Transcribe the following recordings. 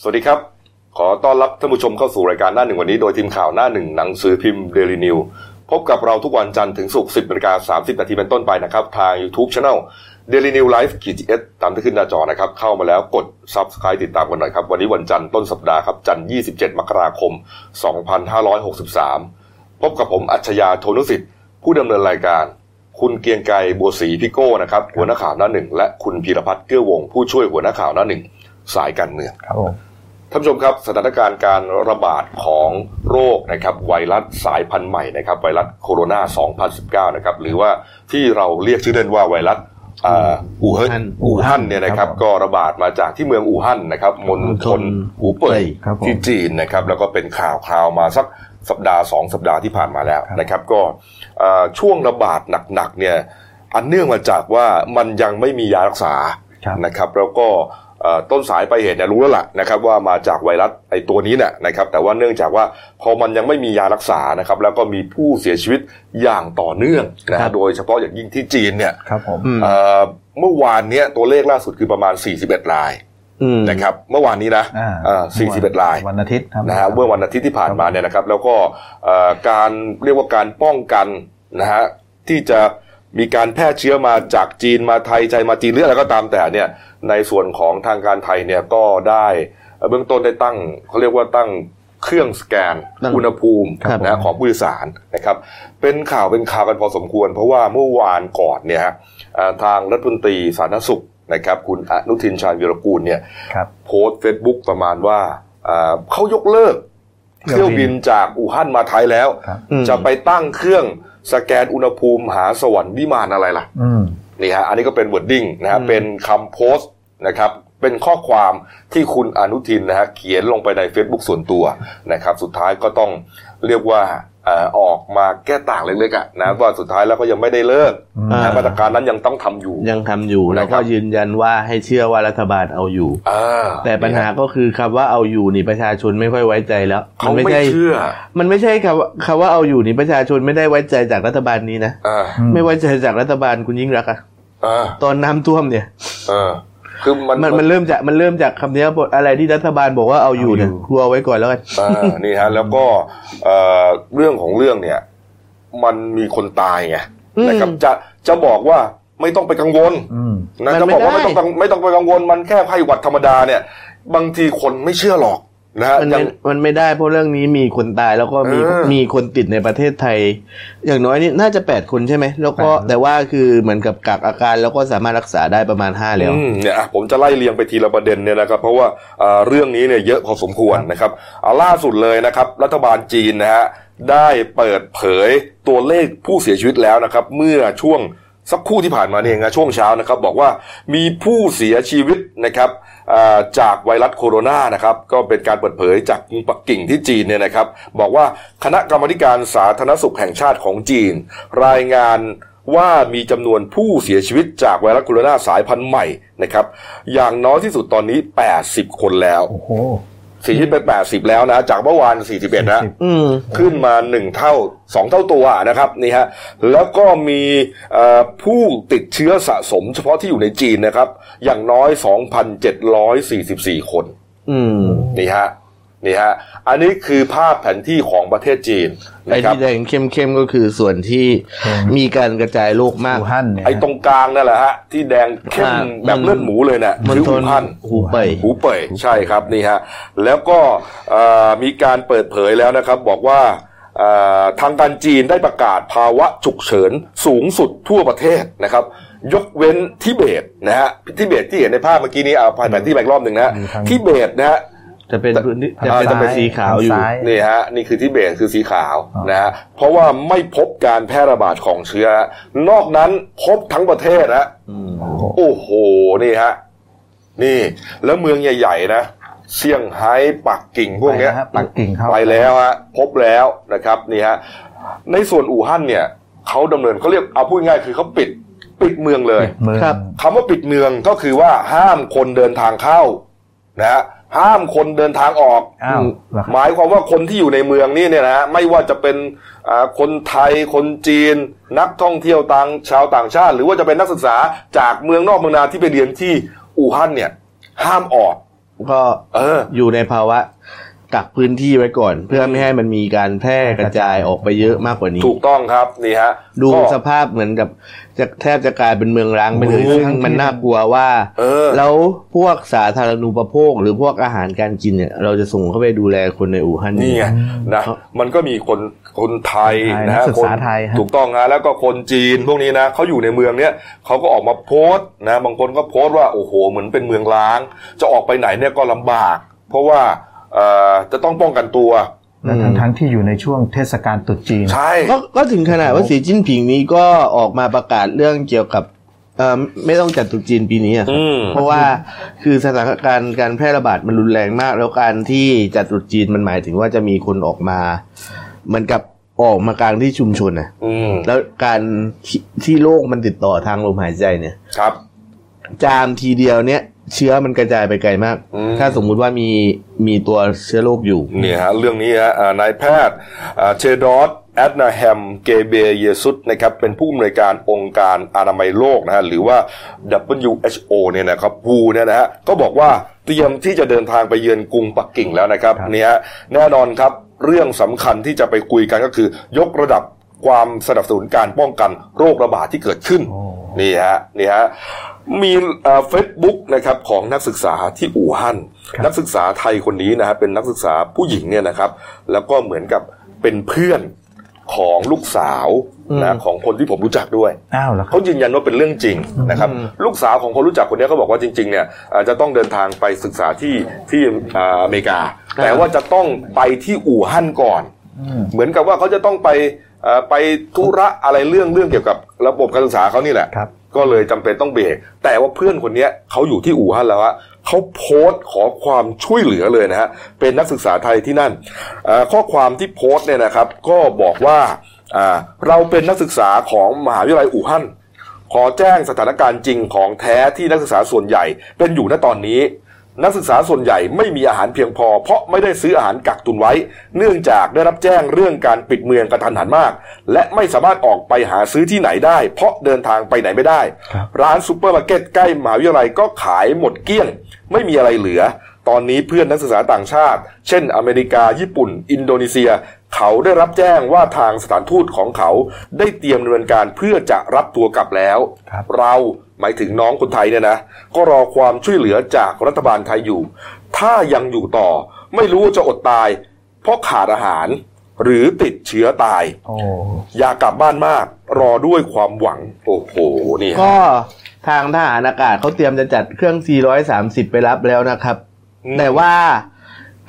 สวัสดีครับ ขอต้อนรับท่านผู้ชมเข้าสู่รายการหน้าหนึ่งวันนี้โดยทีมข่าวหน้าหนึ่งหนังสือพิมพ์เดลินิวส์พบกับเราทุกวันจันทร์ถึงศุกร์10นาฬิกา30นาทีเป็นต้นไปนะครับ ทาง YouTube c h anel Daily New Life ขีดจีเอสตามที่ขึ้นหน้าจอนะครับ เข้ามาแล้วกด Subscribe ติดตามกันหน่อยครับ วันนี้วันจันทร์ต้นสัปดาห์ครับ จันทร์27 มกราคม 2563 พบกับผมอัจฉริยะโทนุสิทธิ์ ผู้ดำเนินรายการ คุณเกียงไกรบัวศรีพิโก้นะครับหัวหน้าข่าวหน้าหนึ่งและคุณพีรพัฒน์เกื้อวง ผู้ช่วยหัวหน้าข่าวหน้าหนึ่งสายการเมืองครับ ท่านผู้ชมครับสถานการณ์การระบาดของโรคนะครับไวรัสสายพันธุ์ใหม่นะครับไวรัสโคโรนา 2019 นะครับหรือว่าที่เราเรียกชื่อเล่นว่าไวรัสอ่าอู่ฮั่นอู่ฮั่นเนี่ยนะครับก็ระบาดมาจากที่เมืองอู่ฮั่นนะครับมณฑลหูเป่ยครับผมที่จีนนะครับแล้วก็เป็นข่าวคราวมาสักสัปดาห์สองสัปดาห์ที่ผ่านมาแล้วนะครับก็เอ่อช่วงระบาดหนักๆเนี่ยอันเนื่องมาจากว่ามันยังไม่มียารักษาครับนะครับแล้วก็เอ่อ ต้นสายไปลายเหตุเนี่ยรู้แล้วล่ะนะครับว่ามาจากไวรัสไอตัวนี้เนี่ยนะครับแต่ว่าเนื่องจากว่าพอมันยังไม่มียารักษานะครับแล้วก็มีผู้เสียชีวิตอย่างต่อเนื่องนะครัฮะบโดยเฉพาะอย่างยิ่งที่จีนเนี่ยครับผมอืมเอ่อเมื่อวานเนี้ยตัวเลขล่าสุดคือประมาณ 41 รายอืมนะครับเมื่อวานนี้นะอ่าเอ่อ41รายวันอาทิตย์ครับนะฮะเมื่อวันอาทิตย์ที่ผ่านมาเนี่ยนะครับ แล้วก็เอ่อการเรียกว่าการป้องกันนะฮะที่จะ มีการแพร่เชื้อมาจากจีนมาไทยใจมาจีนหรืออะไรก็ตามแต่เนี่ยในส่วนของทางการไทยเนี่ยก็ได้เอ่อเบื้องต้นได้ตั้งเขาเรียกว่าตั้งเครื่องสแกนตั้งอุณหภูมิครับนะฮะของผู้โดยสารนะครับเป็นข่าวเป็นข่าวกันพอสมควร เพราะว่าเมื่อวานก่อนเนี่ยฮะเอ่อทางรัฐมนตรีสาธารณสุขนะครับคุณอนุทินชาญวีรกูลเนี่ยครับโพสต์เฟซบุ๊กประมาณว่าเอ่อเขายกเลิกเที่เที่ยยววบิบินนจากอู่ฮั่นมาไทยแล้วครับอืมจะไปตั้งเครื่อง สแกนอุณหภูมิหาสวรรค์วิมานอะไรล่ะอืมนี่ฮะอันนี้ก็เป็น wording นะฮะอืมเป็นคำโพสต์นะครับเป็นข้อความที่คุณอนุทินนะฮะเขียนลงไปใน Facebook ส่วนตัวนะครับ สุดท้ายก็ต้องเรียกว่าเอ่อออกมาแก้ต่างเล็กๆอะนะว่าสุดท้ายแล้วก็ยังไม่ได้เลิกอ่านะมาตรการนั้นยังต้องทำอยู่ ยังทำอยู่นะครับแล้วก็ยืนยันว่าให้เชื่อว่ารัฐบาลเอาอยู่อ่าแต่ปัญหาก็คือคำว่าเอาอยู่นี่ประชาชนไม่ค่อยไว้ใจแล้วเขาไม่ไม่ใช่เชื่อ มันไม่ใช่คำว่าคำว่าเอาอยู่นี่ประชาชนไม่ได้ไว้ใจจากรัฐบาลนี้นะอ่าอืมไม่ไว้ใจจากรัฐบาลคุณยิ่งรักษณ์อะอ่าตอนน้ำท่วมเนี่ยอ่า คือมันมันมันเริ่มจากมันเริ่มจากคำนี้บทอะไรที่รัฐบาลบอกว่าเอาอยู่เนี่ยเอาอยู่กลัวไว้ก่อนแล้วกันอ่านี่ฮะแล้วก็เอ่อเรื่องของเรื่องเนี่ย มันมีคนตายไงอืมนะครับจะจะบอกว่าไม่ต้องไปกังวลอืมนะมันจะบอกว่าไม่ไม่ได้ต้องกังไม่ต้องไปกังวลมันแค่ไข้หวัดธรรมดาเนี่ย บางทีคนไม่เชื่อหรอก นะฮะมันยัไม่งมันไม่ได้เพราะเรื่องนี้มีคนตายแล้วก็มีเออมีคนติดในประเทศไทย อย่างน้อยนี่น่าจะแปดคนใช่ไหมแล้วก็แปดคนแต่ว่าคือเหมือนกับกักอาการแล้วก็สามารถรักษาได้ประมาณห้าแล้วอืมเนี่ยอะผมจะไล่เรียงไปทีละประเด็นเนี่ยนะครับ เพราะว่าอ่าเรื่องนี้เนี่ยเยอะพอสมควรนะครับเอาล่าสุดเลยนะครับ รัฐบาลจีนนะฮะได้เปิดเผยตัวเลขผู้เสียชีวิตแล้วนะครับ เมื่อช่วงสักครู่ที่ผ่านมาเนี่ยเองนะช่วงเช้านะครับ บอกว่ามีผู้เสียชีวิตนะครับอ่า จากไวรัสโคโรนานะครับก็เป็นการเปิดเผยจากกรุงปักกิ่งที่จีนเนี่ยนะครับบอกว่าคณะกรรมการสาธารณสุขแห่งชาติของจีน รายงานว่ามีจำนวนผู้เสียชีวิตจากไวรัสโคโรนาสายพันธุ์ใหม่นะครับอย่างน้อยที่สุดตอนนี้ 80 คนแล้ว สียชีวิตไป80แล้วนะ จากเมื่อวาน41นะอืมขึ้นมาหนึ่งเท่าสองเท่าตัวนะครับนี่ฮะแล้วก็มีเอ่อผู้ติดเชื้อสะสมเฉพาะที่อยู่ในจีนนะครับ อย่างน้อย2,744คนอืมนี่ฮะ นี่ฮะอันนี้คือภาพแผนที่ของประเทศจีนไอ้นะครับที่แดงเข้มๆก็คือส่วนที่อืมมีการกระจายโรคมากอู่ฮั่นเนี่ยไอ้ตรงกลางนั่นแหละฮะที่แดงเข้มอ่าแบบเลือดหมูเลยเนี่ยมันคือทอู่นฮั่นหูเป่ยหูเป่ยใช่ครับนี่ฮะแล้วก็เอ่อมีการเปิดเผยแล้วนะครับ บอกว่าเอ่อทางการจีนได้ประกาศภาวะฉุกเฉินสูงสุดทั่วประเทศนะครับ ยกเว้นทิเบตนะฮะทิเบตที่เห็นในภาพเมื่อกี้นี้เอาผ่านแผนที่ไปอีกรอบหนึ่งนะฮะอยู่ทางทิเบตนะฮะ จะเป็นพื้นที่จะอ่าเป็นจะเป็นสีขาวอยู่ทงซ้นี่ฮะนี่คือทิเบตคือสีขาวอ๋อนะฮะเพราะว่าไม่พบการแพร่ระบาดของเชื้อ นอกนั้นพบทั้งประเทศนะอืมโอ้โหโอ้โหนี่ฮะนี่ แล้วเมืองใหญ่ ๆ นะเซี่ยงไฮ้ปักกิ่งพวกเนี้ยไปแล้วฮะปักกิ่งเข้าไปแล้วฮะพบแล้วนะครับนี่ฮะในส่วนอู่ฮั่นเนี่ยเขาดำเนินเขาเรียกเอาพูดง่ายๆคือเขาปิดปิดเมืองเลยเมืองครับคำว่าปิดเมืองก็คือว่าห้ามคนเดินทางเข้านะฮะ ห้ามคนเดินทางออกอ้าวเหรอครับหมายความว่าคนที่อยู่ในเมืองนี่เนี่ยนะฮะไม่ว่าจะเป็นอ่าคนไทยคนจีน นักท่องเที่ยวต่างชาวต่างชาติ หรือว่าจะเป็นนักศึกษาจากเมืองนอกเมืองนาที่ไปเรียนที่อู่ฮั่นเนี่ย ห้ามออกก็เอออยู่ในภาวะ กักพื้นที่ไว้ก่อน เพื่อไม่ให้มันมีการแพร่กระจายออกไปเยอะมากกว่านี้ ถูกต้องครับนี่ฮะดูก็สภาพเหมือนกับจะแทบจะกลายเป็นเมืองร้างไปเลยโอ้ซึ่งมันน่ากลัวว่าเออแล้วพวกสาธารณูปโภค หรือพวกอาหารการกินเนี่ยเราจะส่งเข้าไปดูแลคนในอู่ฮั่นนี่ไงนะครับมันก็มีคนคนไทยไทยนะนัฮะกศึกคนษาไทยฮะถูกต้องฮะแล้วก็คนจีนพวกนี้นะเขาอยู่ในเมืองเนี้ยเขาก็ออกมาโพสต์นะบางคนก็โพสต์ว่าโอ้โหเหมือนเป็นเมืองร้าง จะออกไปไหนเนี่ยก็ลำบาก เพราะว่าเอ่อ จะต้องป้องกันตัวและทั้งทั้งที่อยู่ในช่วงเทศกาลตรุษจีนใช่ก็ก็ถึงขนาดว่าสีจิ้นผิงนี้ก็ออกมาประกาศเรื่องเกี่ยวกับเอ่อไม่ต้องจัดตรุษจีนปีนี้อะครับอืมเพราะว่าคือสถานการณ์การแพร่ระบาดมันรุนแรงมาก แล้วการที่จัดตรุษจีนมันหมายถึงว่าจะมีคนออกมาเหมือนกับออกมากลางที่ชุมชนนะอืมแล้วการที่ที่โรคมันติดต่อทางลมหายใจเนี่ยครับ จามทีเดียวเนี่ย เชื้อมันกระจายไปไกลมากอืมถ้าสมมุติว่ามีมีตัวเชื้อโรคอยู่เนี่ยฮะเรื่องนี้ฮะอ่านายแพทย์อ่า Tedros Adhanom Ghebreyesus นะครับเป็นผู้อำนวยการองค์การอนามัยโลกนะฮะหรือว่า WHO เนี่ยนะครับ WHO เนี่ยนะฮะก็บอกว่าเตรียมที่จะเดินทางไปเยือนกรุงปักกิ่งแล้วนะครับครับเนี่ยฮะแน่นอนครับเรื่องสำคัญที่จะไปคุยกันก็คือยกระดับ ความสนับสนุนการป้องกันโรคระบาดที่เกิดขึ้นโอ้นี่ฮะนี่ฮะมีเฟซบุ๊กนะครับของนักศึกษาที่อู่ฮั่นครับนักศึกษาไทยคนนี้นะฮะเป็นนักศึกษาผู้หญิงเนี่ยนะครับ แล้วก็เหมือนกับเป็นเพื่อนของลูกสาวอืมนะของคนที่ผมรู้จักด้วยอ้าวแล้วครัเขาบยืนยันว่าเป็นเรื่องจริงนะครับอืมลูกสาวของคนรู้จักคนนี้เขาบอกว่าจริง ๆ เนี่ยอาจจะต้องเดินทางไปศึกษาที่ที่อ่าอเมริกา แต่ว่าจะต้องไปที่อู่ฮั่นก่อนอืมเหมือนกับว่าเขาจะต้องไปเอ่อ ไปธุระอะไรเรื่องเรื่องเกี่ยวกับระบบการศึกษาเขานี่แหละครับก็เลยจำเป็นต้องเบรกแต่ว่าเพื่อนคนเนี้ยเขาอยู่ที่อู่ฮั่นแล้วฮะเขาโพสต์ขอความช่วยเหลือเลยนะฮะเป็นนักศึกษาไทยที่นั่นเอ่อข้อความที่โพสต์เนี่ยนะครับ ก็บอกว่าอ่าเราเป็นนักศึกษาของมหาวิทยาลัยอู่ฮั่นขอแจ้งสถานการณ์จริงของแท้ที่นักศึกษาส่วนใหญ่เป็นอยู่ณตอนนี้ นักศึกษาส่วนใหญ่ไม่มีอาหารเพียงพอ เพราะไม่ได้ซื้ออาหารกักตุนไว้ เนื่องจากได้รับแจ้งเรื่องการปิดเมืองกระทันหันมาก และไม่สามารถออกไปหาซื้อที่ไหนได้ เพราะเดินทางไปไหนไม่ได้ ร้านซูเปอร์มาร์เก็ตใกล้มหาวิทยาลัยก็ขายหมดเกลี้ยง ไม่มีอะไรเหลือ ตอนนี้เพื่อนนักศึกษาต่างชาติ เช่น อเมริกา ญี่ปุ่น อินโดนีเซีย เขาได้รับแจ้งว่าทางสถานทูตของเขาได้เตรียมดำเนินการเพื่อจะรับตัวกลับแล้วรเรา หมายถึงน้องคนไทยเนี่ยนะ ก็รอความช่วยเหลือจากรัฐบาลไทยอยู่ ถ้ายังอยู่ต่อ ไม่รู้ว่าจะอดตาย เพราะขาดอาหาร หรือติดเชื้อตายโอ้อยากกลับบ้านมาก รอด้วยความหวัง โอ้โหนี่ฮะก็ทางทหารอากาศเขาเตรียมจะจัดเครื่อง 430 ไปรับแล้วนะครับอืมแต่ว่า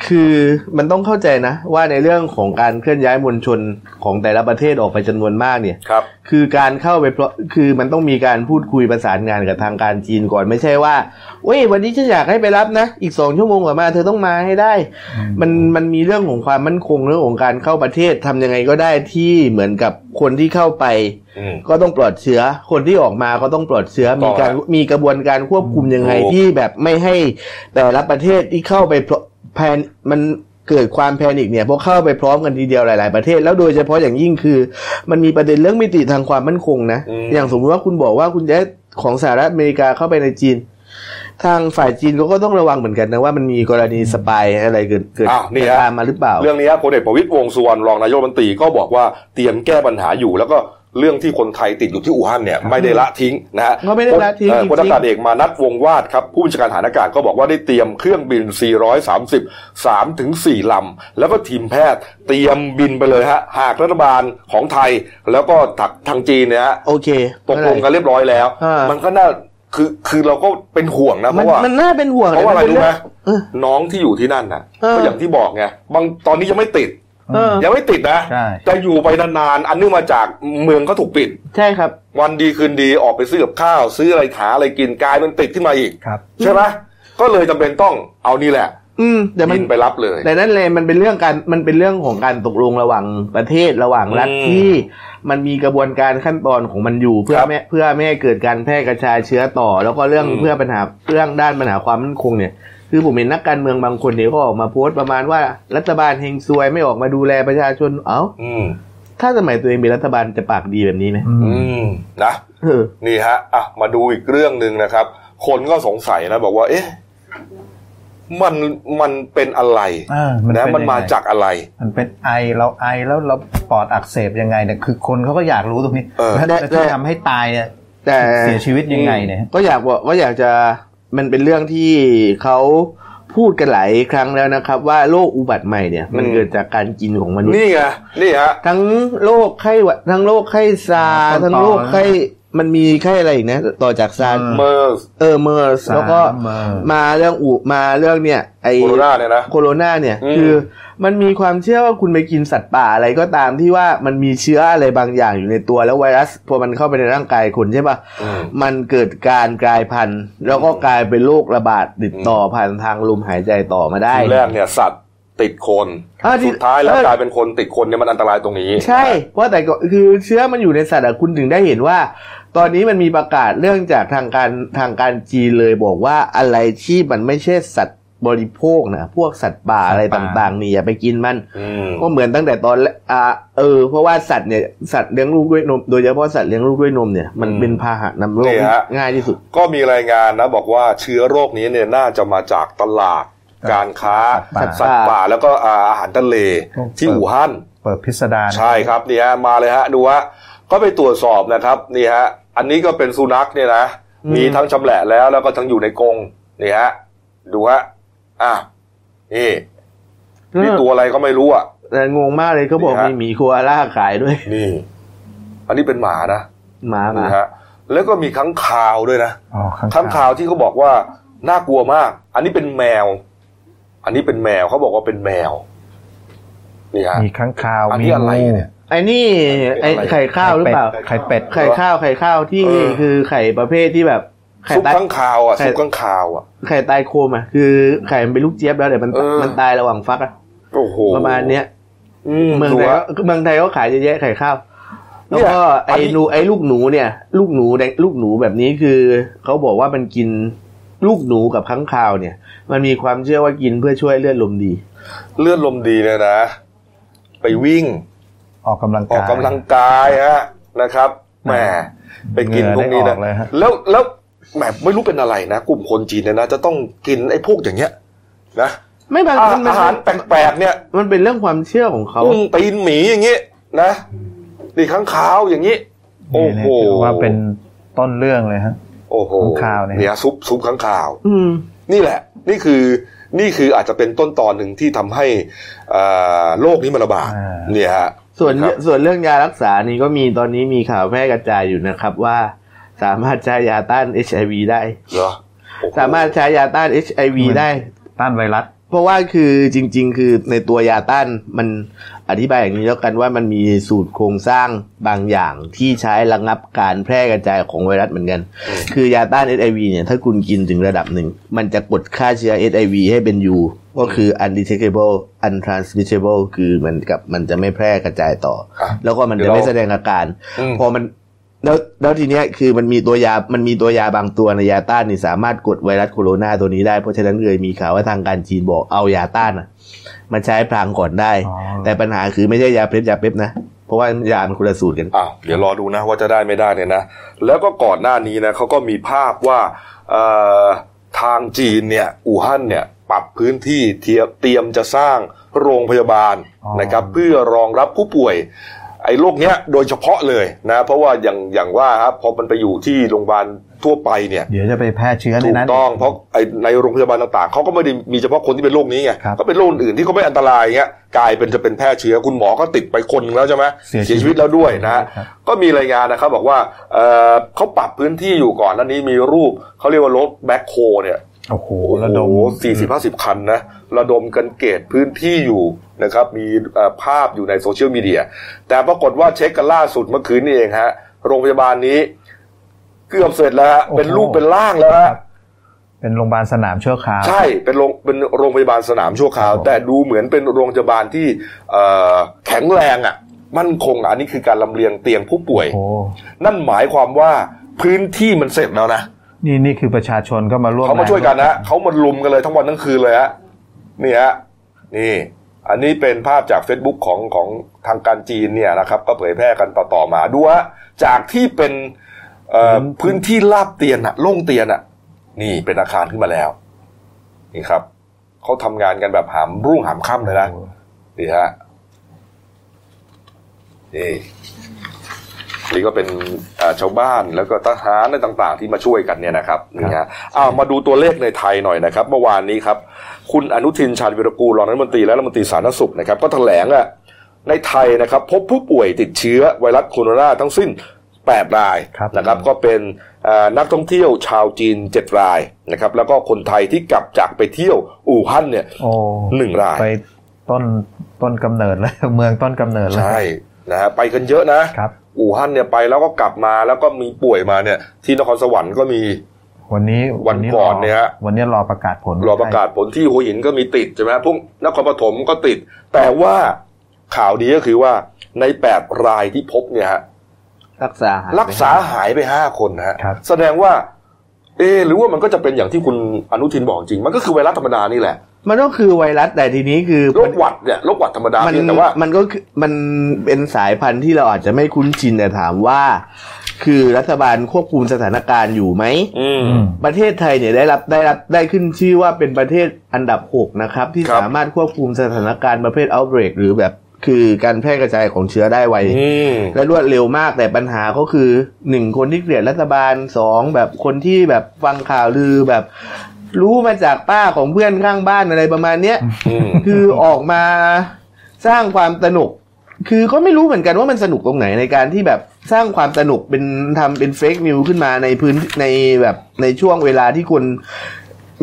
คือมันต้องเข้าใจนะ ว่าในเรื่องของการเคลื่อนย้ายมวลชนของแต่ละประเทศออกไปจำนวนมากเนี่ยครับ คือการเข้าไปเพราะคือมันต้องมีการพูดคุยประสานงานกับทางการจีนก่อนไม่ใช่ว่าเว้ยวันนี้ฉันอยากให้ไปรับนะ อีกสองชั่วโมงกว่ามา เธอต้องมาให้ได้ มันมันมีเรื่องของความมั่นคงเรื่องของการเข้าประเทศทำยังไงก็ได้ที่เหมือนกับคนที่เข้าไปอืมก็ต้องปลอดเชื้อ คนที่ออกมาก็ต้องปลอดเชื้อต่มีอการฮะมีกระบวนการควบคุมยังไงถูกที่แบบไม่ให้แต่ละประเทศที่เข้าไปพร้อ แพนมันเกิดความแพนิคเนี่ยเพราะเข้าไปพร้อมกันทีเดียวหลาย ๆ ประเทศ แล้วโดยเฉพาะอย่างยิ่งคือ มันมีประเด็นเรื่องมิติทางความมั่นคงนะอืมอย่างสมมติว่าคุณบอกว่าคุณจะให้ของสหรัฐอเมริกาเข้าไปในจีน ทางฝ่ายจีนเขาก็ต้องระวังเหมือนกันนะว่ามันมีกรณีสปายอะไรเกิดเกิดอ้าวนี่ฮะตามมาหรือเปล่า เรื่องนี้พลเอกประวิตรวงษ์สุวรรณรองนายกรัฐมนตรีก็บอกว่าเตรียมแก้ปัญหาอยู่แล้วก็ เรื่องที่คนไทยติดอยู่ที่อู่ฮั่นเนี่ยไม่ได้ละทิ้งนะฮะก็ไม่ได้ละทิ้งเอ่อจริงๆพลอากาศเอกมานัดวงวาดครับผู้บัญชาการฐานอากาศก็บอกว่าได้เตรียมเครื่องบิน 430 3ถึง4ลำ แล้วก็ทีมแพทย์เตรียมบินไปเลยฮะ หากรัฐบาลของไทย แล้วก็ถักทางจีนเนี่ยฮะโอเคตกลงกันเรียบร้อยแล้วอ่ามัมันก็น่าคือคือเราก็เป็นห่วงนะเพมันราะว่ามันน่าเป็นห่วงเพราะว่าอะไรนป็นรู้ไหมเออน้องที่อยู่ที่นั่นน่ะเออก็อย่างที่บอกไงบางตอนนี้ยังไม่ติดเออ ยังไม่ติดนะใช่แต่อยู่ไปนานๆอันเนื่องมาจากเมืองก็ถูกปิด ใช่ครับ วันดีคืนดีออกไปซื้อกับข้าว ซื้ออะไรหาอะไรกินกลายเป็นติดขึ้นมาอีกครับใช่ไหมก็เลยจำเป็นต้องเอานี่แหละ อืมแต่มันบินไปรับเลย แต่นั่นเลยมันเป็นเรื่องการมันเป็นเรื่องของการตกลงระหว่างประเทศระหว่างรัฐอืมที่มันมีกระบวนการขั้นตอนของมันอยู่เพื่อครับไม่เพื่อไม่ให้เกิดการแพร่กระจายเชื้อต่อ แล้วก็เรื่องอืมเพื่อปัญหาเรื่องด้านปัญหาความมั่นคงเนี่ย คือผมเห็นนักการเมืองบางคนเนี่ยก็ออกมาโพสต์ประมาณว่ารัฐบาลเฮงซวยไม่ออกมาดูแลประชาชนเอ้าอืมถ้าสมัยตัวเองเป็นรัฐบาลจะปากดีแบบนี้ไหมอือืมมนะเออนี่ฮะอะมาดูอีกเรื่องหนึ่งนะครับ คนก็สงสัยนะบอกว่า เอ๊ะมันมันเป็นอะไรอ่ามันนะเป็นมันมายังไงจากอะไร มันเป็นไอเราไอแล้วเราปอดอักเสบยังไงเนี่ยคือคนเขาก็อยากรู้ตรงนี้เออแล้วแต่แล้วที่ทำให้ตายเนี่ยแต่เสียชีวิตยังไงเนี่ยก็อยากบอกว่าอยากจะ มันเป็นเรื่องที่เขาพูดกันหลายครั้งแล้วนะครับ ว่าโรคอุบัติใหม่เนี่ยมันอืมเกิดจากการกินของมนุษย์นี่ไงนี่ฮะทั้งโรคไข้หวัดทั้งโรคไข้ซาร์สต้นต่อทั้งโรคไข้ มันมีไข้อะไรอีกนะ ต่อจากซาร์สอืมเมอร์สเออเมอร์สแล้วก็เมอร์มาเรื่องอุมาเรื่องเนี่ยไอ้โคโรนาเนี่ยนะโคโรนาเนี่ยอืมคือมันมีความเชื่อว่าคุณไปกินสัตว์ป่าอะไรก็ตามที่ว่ามันมีเชื้ออะไรบางอย่างอยู่ในตัวแล้วไวรัสพอมันเข้าไปในร่างกายคนใช่ปะอืมมันเกิดการกลายพันธุ์ แล้วก็กลายเป็นโรคระบาดติดต่อผ่านทางลมหายใจต่อมาได้ทีแรกเนี่ยสัตว์ ติดคนอ่าที่สุดท้ายแล้วเออ กลายเป็นคนติดคนเนี่ยมันอันตรายตรงนี้ใช่ว่าแต่ก็คือเชื้อมันอยู่ในสัตว์อะคุณถึงได้เห็นว่า ตอนนี้มันมีประกาศเรื่องจากทางการทางการจีนเลยบอกว่าอะไรที่มันไม่ใช่สัตว์บริโภคนะพวกสัตว์ป่าอะไรสัตว์ป่า ต่างๆนี่อย่าไปกินมัน อืมก็เหมือนตั้งแต่ตอนแรกอ่าเออเพราะว่าสัตว์เนี่ยสัตว์เลี้ยงลูกด้วยนม โดยเฉพาะสัตว์เลี้ยงลูกด้วยนมเนี่ยมันอืมเป็นพาหะนำโรคนี่ที่ฮะง่ายที่สุด ก็มีรายงานนะบอกว่าเชื้อโรคนี้เนี่ยน่าจะมาจากตลาด การค้าสัตว์ป่าสัตว์ป่าแล้วก็อาหารทะเลพวกที่อู่ฮั่นเปิดพิสดารใช่ครับนี่ฮะมาเลยฮะดูฮะก็ไปตรวจสอบนะครับนี่ฮะอันนี้ก็เป็นสุนัขเนี่ยนะอืมมีทั้งชำแหละแล้วแล้วก็ทั้งอยู่ในกรงนี่ฮะดูฮะอะนี่นี่ตัวอะไรก็ไม่รู้อะแต่งงมากเลยเขาบอกนี่ฮะมีหมีโคอาล่าขายด้วย นี่ อันนี้เป็นหมานะหมาหมานี่ฮะแล้วก็มีค้างคาวด้วยนะอ๋อข้างค้างคาวที่เขาบอกว่าน่ากลัวมาก อันนี้เป็นแมว อันนี้เป็นแมวเขาบอกว่าเป็นแมวนี่ฮะมีข้างคาวอันมีนี้อะไรงูเนี่ยไอ้นี่ไอ้อะไรไข่ข้าวหรือเปล่า ไข่เป็ด ไข่ข้าวไข่ข้าวที่เออคือไข่ประเภทที่แบบไข่ซุปตายข้างคาวอะไข่ซุปข้างคาวอะไข่ตายโคมอะคือไข่มันเป็นลูกเจี๊ยบแล้วเดี๋ยวมันเออมันตายระหว่างฟักอะโอ้โหประมาณเนี้ยอืมเมืองดูไทยฮะก็เมืองไทยก็ขายเยอะแยะไข่ข้าวเนี่แล้วยก็อันไอ้นี้หนูไอ้ลูกหนูเนี่ย ลูกหนูแดงลูกหนูแบบนี้คือเขาบอกว่ามันกิน ลูกหนูกับค้างคาวเนี่ย มันมีความเชื่อว่ากินเพื่อช่วยเลือดลมดี เลือดลมดีเนี่ยนะ ไปวิ่ง ออกกำลังออกกายกำลังกายฮะนะครับแหมไปกินพวกนี้เหงื่นะอได้ออกเลยฮะแล้วแล้วแหมไม่รู้เป็นอะไรนะ กลุ่มคนจีนเนี่ยนะ จะต้องกินไอ้พวกอย่างเงี้ยนะไม่บางอามันมันอาหารแปลกๆเนี่ย มันเป็นเรื่องความเชื่อของเขากุ้งตีนหมีอย่างงี้นะนี่ข้างขาวอย่างงี้ โอ้นี่โหเนี่ยถือว่าเป็นต้นเรื่องเลยฮะ โอ้โหข้างคาวเนี่ยเนี่ยซุปซุปข้างขาว อืมนี่แหละ นี่คือนี่คืออาจจะเป็นต้นตอนหนึ่งที่ทำให้อ่าโรคนี้มันระบาดอ่าเนี่ยฮะส่วนครับส่วนเรื่องยารักษานี่ก็มีตอนนี้มีข่าวแพร่กระจายอยู่นะครับว่าสามารถใช้ยาต้าน HIV ได้เหรอโอ้โหสามารถใช้ยาต้าน HIV ได้ ต้านไวรัสเพ ราะว่าคือจริง ๆ คือในตัวยาต้านมันอธิบายอย่างนี้แล้วกันว่ามันมีสูตรโครงสร้างบางอย่างที่ใช้ระงับการแพร่กระจายของไวรัสเหมือนกัน คือยาต้าน HIV เนี่ยถ้าคุณกินถึงระดับหนึ่ง มันจะกดค่าเชื้อ HIV ให้เป็น U ก็คือ undetectable untransmissible คือมันกับมันจะไม่แพร่กระจายต่ออะแล้วก็มันจะไม่แสดงอาการอืมพอมัน แล้วแล้วทีเนี้ยคือมันมีตัวยา มันมีตัวยาบางตัวในยาต้านนี่สามารถกดไวรัสโคโรนาตัวนี้ได้ เพราะฉะนั้นเลยมีข่าวว่าทางการจีนบอกเอายาต้านอะมาใช้พลางก่อนได้อ๋อแต่ปัญหาคือไม่ใช่ยาเพล็ดยาเป๊ปนะ เพราะว่ายามันคนละสูตรกันอ้าวเดี๋ยวรอดูนะว่าจะได้ไม่ได้เนี่ยนะ แล้วก็ก่อนหน้านี้นะเขาก็มีภาพว่าเอ่อทางจีนเนี่ยอู่ฮั่นเนี่ยปรับพื้นที่เทียบเตรียมจะสร้างโรงพยาบาลอ๋อนะครับเพื่อรองรับผู้ป่วย ไอ้โรคเนี้ยโดยเฉพาะเลยนะ เพราะว่าอย่างอย่างว่าครับพอมันไปอยู่ที่โรงพยาบาลทั่วไปเนี่ยเดี๋ยวจะไปแพร่เชื้อในถูกนั้น ต้องเพราะไอ้ในโรงพยาบาลต่างๆเขาก็ไม่ได้มีเฉพาะคนที่เป็นโรคนี้ไงครับก็เป็นโรคอื่นที่เขาไม่อันตรายเงี้ยกลายเป็นจะเป็นแพร่เชื้อคุณหมอก็ติดไปคนหนึ่งแล้วใช่ไหมเสียชีวิตแล้วด้วยนะครับ ก็มีรายงานนะครับบอกว่าเอ่อเขาปรับพื้นที่อยู่ก่อนหน้านี้มีรูปเขาเรียกว่ารถแบ็คโฮเนี่ย โอ้โหระดมสี่สิบห้าสิบคันนะระดมกันเกรดพื้นที่อยู่นะครับ มีเอ่อภาพอยู่ในโซเชียลมีเดีย แต่ปรากฏว่าเช็คกันล่าสุดเมื่อคืนนี้เองฮะ โรงพยาบาลนี้ เกือบเสร็จแล้วฮะโอ้โหเป็นรูปเป็นร่างแล้วคฮะรับเป็นโรงพยาบาลสนามชั่วคราว ใช่เป็นโรงเป็นโรงพยาบาลสนามชั่วคราวครับผมแต่ดูเหมือนเป็นโรงพยาบาลที่เอ่อแข็งแรงอะ มั่นคงอะอันนี้คือการลำเลียงเตียงผู้ป่วยโอ้โหนั่นหมายความว่าพื้นที่มันเสร็จแล้วนะ นี่นี่คือประชาชนก็มาร่วมเขามาช่วยกันนะเขามาลุมกันเลยทั้งวันทั้งคืนเลยฮะนี่ฮะนี่ อันนี้เป็นภาพจาก Facebook ของของทางการจีนเนี่ยนะครับ ก็เผยแพร่กันต่อๆมาดูฮะจากที่เป็นเอ่อพื้นที่ราบเตียนอะโล่งเตียนอะนี่เป็นอาคารขึ้นมาแล้ว นี่ครับเขาทำงานกันแบบหามรุ่งหามค่ำเลยนะนี่ฮะนี่ นี่ก็เป็นอ่าชาวบ้านแล้วก็ทหารอะไรต่างๆ ที่มาช่วยกันเนี่ยนะครับนี่ฮะอ้าวมาดูตัวเลขในไทยหน่อยนะครับเมื่อวานนี้ครับ คุณอนุทินชาญวิรกูลรองรัฐมนตรีและรัฐมนตรีสาธารณสุขนะครับก็แถลงอะในไทยนะครับ พบผู้ป่วยติดเชื้อไวรัสโคโรนาทั้งสิ้น 8 รายครับนะครับก็เป็นเอ่อนักท่องเที่ยวชาวจีน 7 รายนะครับ แล้วก็คนไทยที่กลับจากไปเที่ยวอู่ฮั่นเนี่ยโอ้หนึ่งรายไปต้นต้นกำเนิดเลยเมืองต้นกำเนิดเลยใช่นะฮะไปกันเยอะนะครับ อู่ฮั่นเนี่ยไปแล้วก็กลับมาแล้วก็มีป่วยมาเนี่ย ที่นครสวรรค์ก็มี วันนี้วันก่อนเนี่ยฮะวันนี้รอประกาศผลรอประกาศผลที่หัวหินก็มีติดใช่ไหมพวกนครปฐมก็ติด แต่ว่าข่าวดีก็คือว่าในแปดรายที่พบเนี่ยฮะรักษาหายรักษาหายไปห้าคนนะฮะครับแสดงว่า เอะหรือว่ามันก็จะเป็นอย่างที่คุณอนุทินบอกจริง มันก็คือไวรัสธรรมดานี่แหละ มันก็คือไวรัสแต่ทีนี้คือโรคหวัดเนี่ยโรคหวัดธรรมดามันเพียงแต่ว่ามันก็คือมันเป็นสายพันธุ์ที่เราอาจจะไม่คุ้นชินแต่ถามว่า คือรัฐบาลควบคุมสถานการณ์อยู่ไหมอืมอืมประเทศไทยเนี่ยได้รับได้รับได้ขึ้นชื่อว่าเป็นประเทศอันดับ6นะครับ ที่ครับสามารถควบคุมสถานการณ์ประเภท outbreak หรือแบบคือการแพร่กระจายของเชื้อได้ไวอืมและรวดเร็วมากแต่ปัญหาก็คือหนึ่งคนที่เกลียดรัฐบาลสองแบบคนที่แบบฟังข่าวลือแบบ รู้มาจากป้าของเพื่อนข้างบ้านอะไรประมาณเนี้ยอืมคือออกมาสร้างความสนุก คือก็ไม่รู้เหมือนกันว่ามันสนุกตรงไหนในการที่แบบสร้างความสนุกเป็นทำเป็นเฟกนิวขึ้นมาในพื้นในแบบในช่วงเวลาที่คน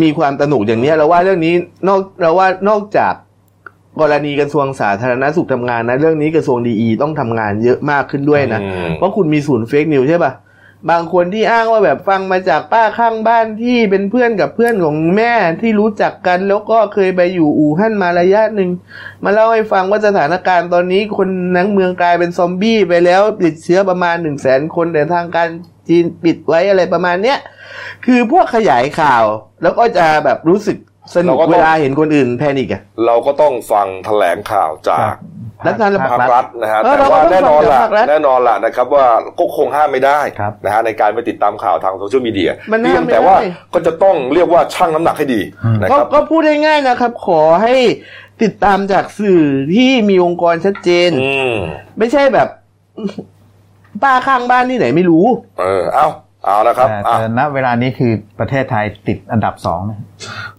มีความสนุกอย่างเนี้ยเราว่าเรื่องนี้นอกเราว่านอกจากกรณีกระทรวงสาธารณสุขทำงานนะ เรื่องนี้กระทรวงดีต้องทำงานเยอะมากขึ้นด้วยนะอืมเพราะคุณมีศูนย์เฟกนิวใช่ปะ บางคนที่อ้างว่าแบบฟังมาจากป้าข้างบ้านที่เป็นเพื่อนกับเพื่อนของแม่ที่รู้จักกัน แล้วก็เคยไปอยู่อู่ฮั่นมาระยะหนึ่งมาเล่าให้ฟังว่าสถานการณ์ตอนนี้คนทั้งเมืองกลายเป็นซอมบี้ไปแล้วติดเชื้อประมาณหนึ่งแสนคนแต่ทางการจีนปิดไว้อะไรประมาณเนี้ยคือพวกขยายข่าวแล้วก็จะแบบรู้สึก สนุกเราก็ต้องเวลาเห็นคนอื่น panic อะเราก็ต้องฟังแถลงข่าวจากรัฐบาลภาครัฐนะฮะเออแต่ว่าเราก็ต้องแน่นอนล่ะฟังจากภาครัฐแน่นอนล่ะนะครับว่าก็คงห้ามไม่ได้ครับนะฮะในการไปติดตามข่าวทางโซเชียลมีเดียมันเพีห้ายมงไม่แต่ว่าได้ก็จะต้องเรียกว่าชั่งน้ำหนักให้ดีนะก็ครับก็พูดง่ายๆนะครับ ขอให้ติดตามจากสื่อที่มีองค์กรชัดเจนอืมไม่ใช่แบบป้าข้างบ้านที่ไหนไม่รู้ เออ เอา เอานะครับแต่อะแต่ณเวลานี้คือประเทศไทยติดอันดับสองนะ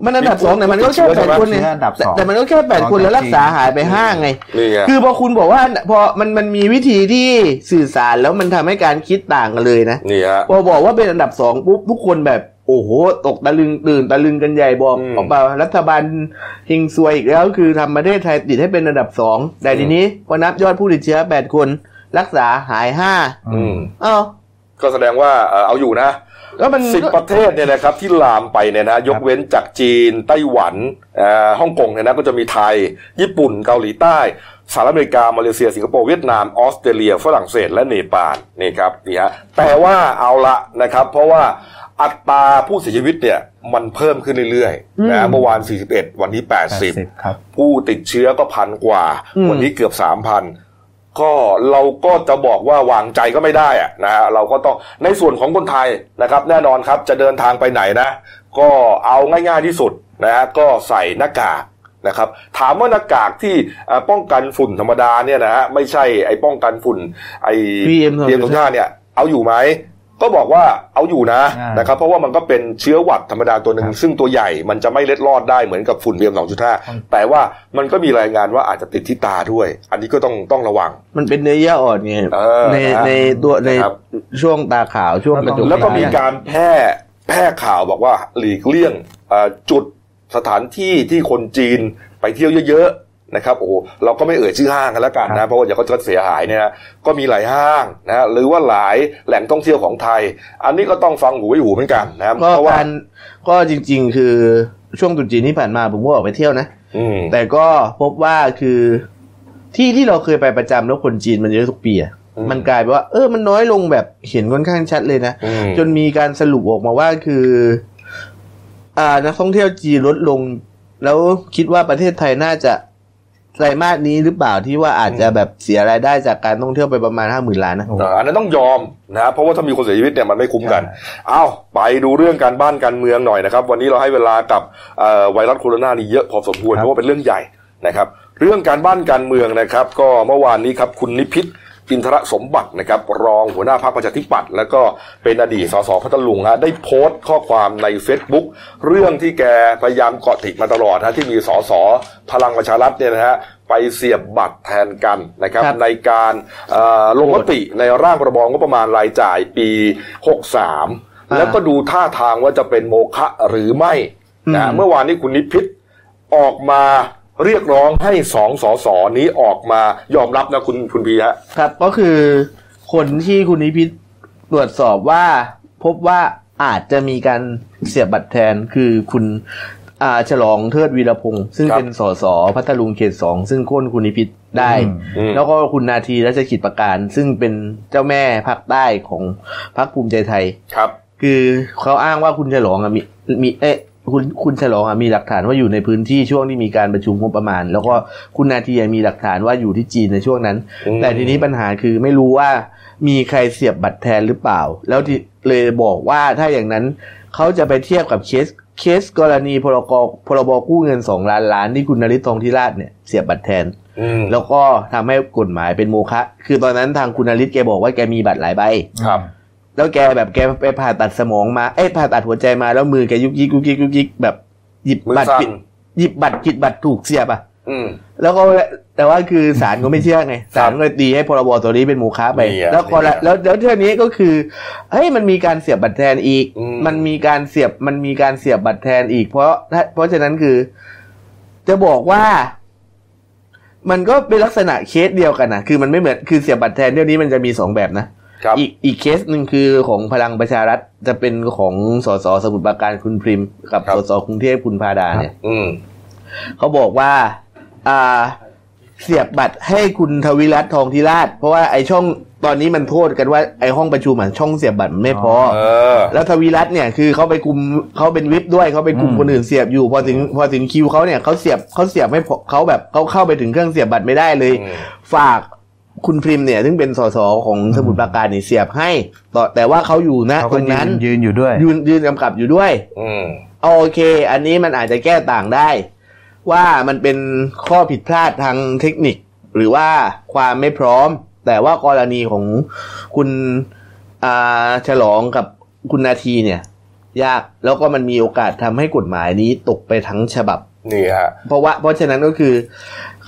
มันอันดับสองแต่มันก็แค่ติดเชื้แปอดคนเนี่ยติดเชื้ออันดับสองแต่มันก็แค่แปดคนแล้วรักษาหายไปห้าไงนี่ไง คือพอคุณบอกว่าพอมันมันมีวิธีที่สื่อสารแล้วมันทำให้การคิดต่างกันเลยนะนี่ฮะพอบอกว่าเป็นอันดับสองปุ๊บทุกคนแบบโอ้โห ตกตะลึงตื่นตะลึงกันใหญ่บอกอืมออกมารัฐบาลเฮงซวยอีกแล้ว คือทำประเทศไทยติดให้เป็นอันดับสองแต่ทีนี้พอนับยอดผู้ติดเชื้อแปดคน รักษาหายห้าอืมเอ้า ก็แสดงว่าเอ่อเอาอยู่นะแล้วมันสิบประเทศเนี่ยนะครับที่ลามไปเนี่ยนะยกเว้นจากจีน ไต้หวันเอ่อฮ่องกงเนี่ยนะก็จะมีไทย ญี่ปุ่นเกาหลีใต้สหรัฐอเมริกา มาเลเซีย สิงคโปร์เวียดนาม ออสเตรเลีย ฝรั่งเศส และเนปาลนี่ครับนี่ฮะแต่ว่าเอาละนะครับ เพราะว่าอัตราผู้เสียชีวิตเนี่ยมันเพิ่มขึ้นเรื่อยๆนะเมื่อวาน 41 วันนี้ 80ครับผู้ติดเชื้อก็พันกว่าอืมวันนี้เกือบสามพัน ก็เราก็จะบอกว่าวางใจก็ไม่ได้อะนะฮะเราก็ต้องในส่วนของคนไทยนะครับ แน่นอนครับจะเดินทางไปไหนนะ ก็เอาง่ายๆที่สุดนะฮะก็ใส่หน้ากากนะครับถามว่าหน้ากากที่เอ่อป้องกันฝุ่นธรรมดาเนี่ยนะฮะไม่ใช่ไอ้ป้องกันฝุ่นไอ้ PM เรียมตรงหน้าเนี่ยเอาอยู่ไหม ก็บอกว่าเอาอยู่นะอ่านนะครับ เพราะว่ามันก็เป็นเชื้อหวัดธรรมดาตัวหนึ่งครับซึ่งตัวใหญ่มันจะไม่เล็ดรอดได้เหมือนกับฝุ่น PM 2.5แต่ว่ามันก็มีรายงานว่าอาจจะติดที่ตาด้วย อันนี้ก็ต้องต้องระวัง มันเป็นเนื้อเยื่ออ่อนไงเออในนะในตัวในนะครับช่วงตาขาวช่วงกระจกแล้วก็มีตาการแพร่แพร่ข่าวบอกว่าหลีกเลี่ยงเอ่อจุดสถานที่ที่คนจีนไปเที่ยวเยอะๆ นะครับโอ้โหเราก็ไม่เอ่ยชื่อห้างกันแล้วกันครันะบเพราะว่าเดี๋ยวเขาจะเสียหายเนี่ยนะก็มีหลายห้างนะหรือว่าหลายแหล่งท่องเที่ยวของไทย อันนี้ก็ต้องฟังหูไว้หูเหมือนกันนะครับก็เพราะว่าการก็จริง ๆ คือช่วงตรุษจีนที่ผ่านมาผมก็ออกไปเที่ยวนะอืมแต่ก็พบว่าคือที่ที่เราเคยไปประจำแล้วคนจีนมันเยอะทุกปีอะอืมมันกลายเป็นว่าเออมันน้อยลงแบบเห็นค่อนข้างชัดเลยนะอืมจนมีการสรุปออกมาว่าคือ อ่านักท่องเที่ยวจีนลดลง แล้วคิดว่าประเทศไทยน่าจะ ไตรมาสนี้หรือเปล่าที่ว่าอาจจะแบบเสียรายได้จากการท่องเที่ยวไปประมาณห้าหมื่นล้านนะเอ่ออันนั้นต้องยอมนะเพราะว่าถ้ามีคนเสียชีวิตเนี่ยมันไม่คุ้มกัน เอาไปดูเรื่องการบ้านการเมืองหน่อยนะครับ วันนี้เราให้เวลากับเอ่อไวรัสโคโรนานี่เยอะพอสมควรครับเพราะว่าเป็นเรื่องใหญ่นะครับ เรื่องการบ้านการเมืองนะครับ ก็เมื่อวานนี้ครับคุณนิพิษ อินทรสมบัตินะครับรองหัวหน้าพรรคประชาธิปัตย์แล้วก็เป็นอดีตสสพัทลุงฮะได้โพสต์ข้อความใน Facebook เรื่องที่แกพยายามเกาะติดมาตลอดฮะที่มีสสพลังประชารัฐเนี่ยนะฮะไปเสียบบัตรแทนกันนะครับครับในการเอ่อลงมติในร่างพรบงบประมาณรายจ่ายปี 63 แล้วก็ดูท่าทางว่าจะเป็นโมฆะหรือไม่นะเมื่อวานนี้คุณนิพิษออกมา เรียกร้องให้สองสสนี้ออกมายอมรับนะคุณคุณพีฮะครับก็คือคนที่คุณนิพิษตรวจสอบว่าพบว่าอาจจะมีการเสียบบัตรแทนคือคุณอ่าฉลองเทิดวีรพงศ์ซึ่งครับเป็นสสพัทลุงเขตสองซึ่งโค่นคุณนิพิษได้อืมแล้วก็คุณนาทีรัชกิจประการ ซึ่งเป็นเจ้าแม่ภาคใต้ของพรรคภูมิใจไทยครับ คือเขาอ้างว่าคุณฉลองอะมีมีเอ๊ะ คุณคุณฉลองอะมีหลักฐานว่าอยู่ในพื้นที่ช่วงที่มีการประชุมงบประมาณ แล้วก็คุณนาทีอะมีหลักฐานว่าอยู่ที่จีนในช่วงนั้นอืมแต่ทีนี้ปัญหาคือไม่รู้ว่ามีใครเสียบบัตรแทนหรือเปล่า แล้วที่เลยบอกว่าถ้าอย่างนั้นเขาจะไปเทียบกับเคสเคสกรณีพรกพรบกู้เงินสองล้านล้านที่คุณนริศทองทิราชเนี่ยเสียบบัตรแทนอืมแล้วก็ทำให้กฎหมายเป็นโมฆะคือตอนนั้นทางคุณนริศแกบอกว่าแกมีบัตรหลายใบครับ แล้วแกแบบแกไปผ่าตัดสมองมา เอ้ยผ่าตัดหัวใจมาแล้วมือแกยุกยิกยุกยิกยุกยิกแบบหยิบมือบัตรสั่นผิดหยิบบัตรผิดบัตรถูกเสียบอะอืมแล้วก็แต่ว่าคือศาลก็ไม่เชื่อไงศาลก็เลยตีให้พรบตัวนี้เป็นโมฆะไปนี่อะแล้วก็ละนี่อะแล้วแล้วเท่านี้ก็คือเฮ้ยมันมีการเสียบบัตรแทนอีกอืมมันมีการเสียบมันมีการเสียบบัตรแทนอีก เพราะถ้าเพราะฉะนั้นคือ จะบอกว่ามันก็เป็นลักษณะเคสเดียวกันนะคือมันไม่เหมือนคือเสียบบัตรแทนเดี๋ยวนี้มันจะมีสองแบบนะครับ อีกอีกเคสหนึ่งคือของพลังประชารัฐจะเป็นของสสสมุทรปราการคุณพริม กับครับสสกรุงเทพคุณพาดาเนี่ยอืมเขาบอกว่า อ่า เสียบบัตรให้คุณทวิรัตน์ทองธิราช เพราะว่าไอช่องตอนนี้มันโทษกันว่าไอห้องประชุมอะช่องเสียบบัตรมันไม่พอเออแล้วทวิรัตน์เนี่ยคือเขาไปคุมเขาเป็นวิปด้วยเขาไปคุมอืมคนอื่นเสียบอยู่ พอถึงพอถึงคิวเขาเนี่ยเขาเสียบเขาเสียบไม่พอเขาแบบเขาเข้าไปถึงเครื่องเสียบบัตรไม่ได้เลยอืมฝาก คุณพริมเนี่ย ซึ่งเป็นสสของสมุทรปราการนี่เสียบให้ต่อแต่ว่าเขาอยู่นะเขาตก็รงยืนั้นนยืนอยู่ด้วย ยืนยืนกำกับอยู่ด้วย อืมโอเค อันนี้มันอาจจะแก้ต่างได้ ว่ามันเป็นข้อผิดพลาดทางเทคนิค หรือว่าความไม่พร้อม แต่ว่ากรณีของคุณอ่าฉลองกับคุณนาทีเนี่ย ยากแล้วก็มันมีโอกาสทำให้กฎหมายนี้ตกไปทั้งฉบับนี่ฮะเพราะว่าเพราะฉะนั้นก็คือ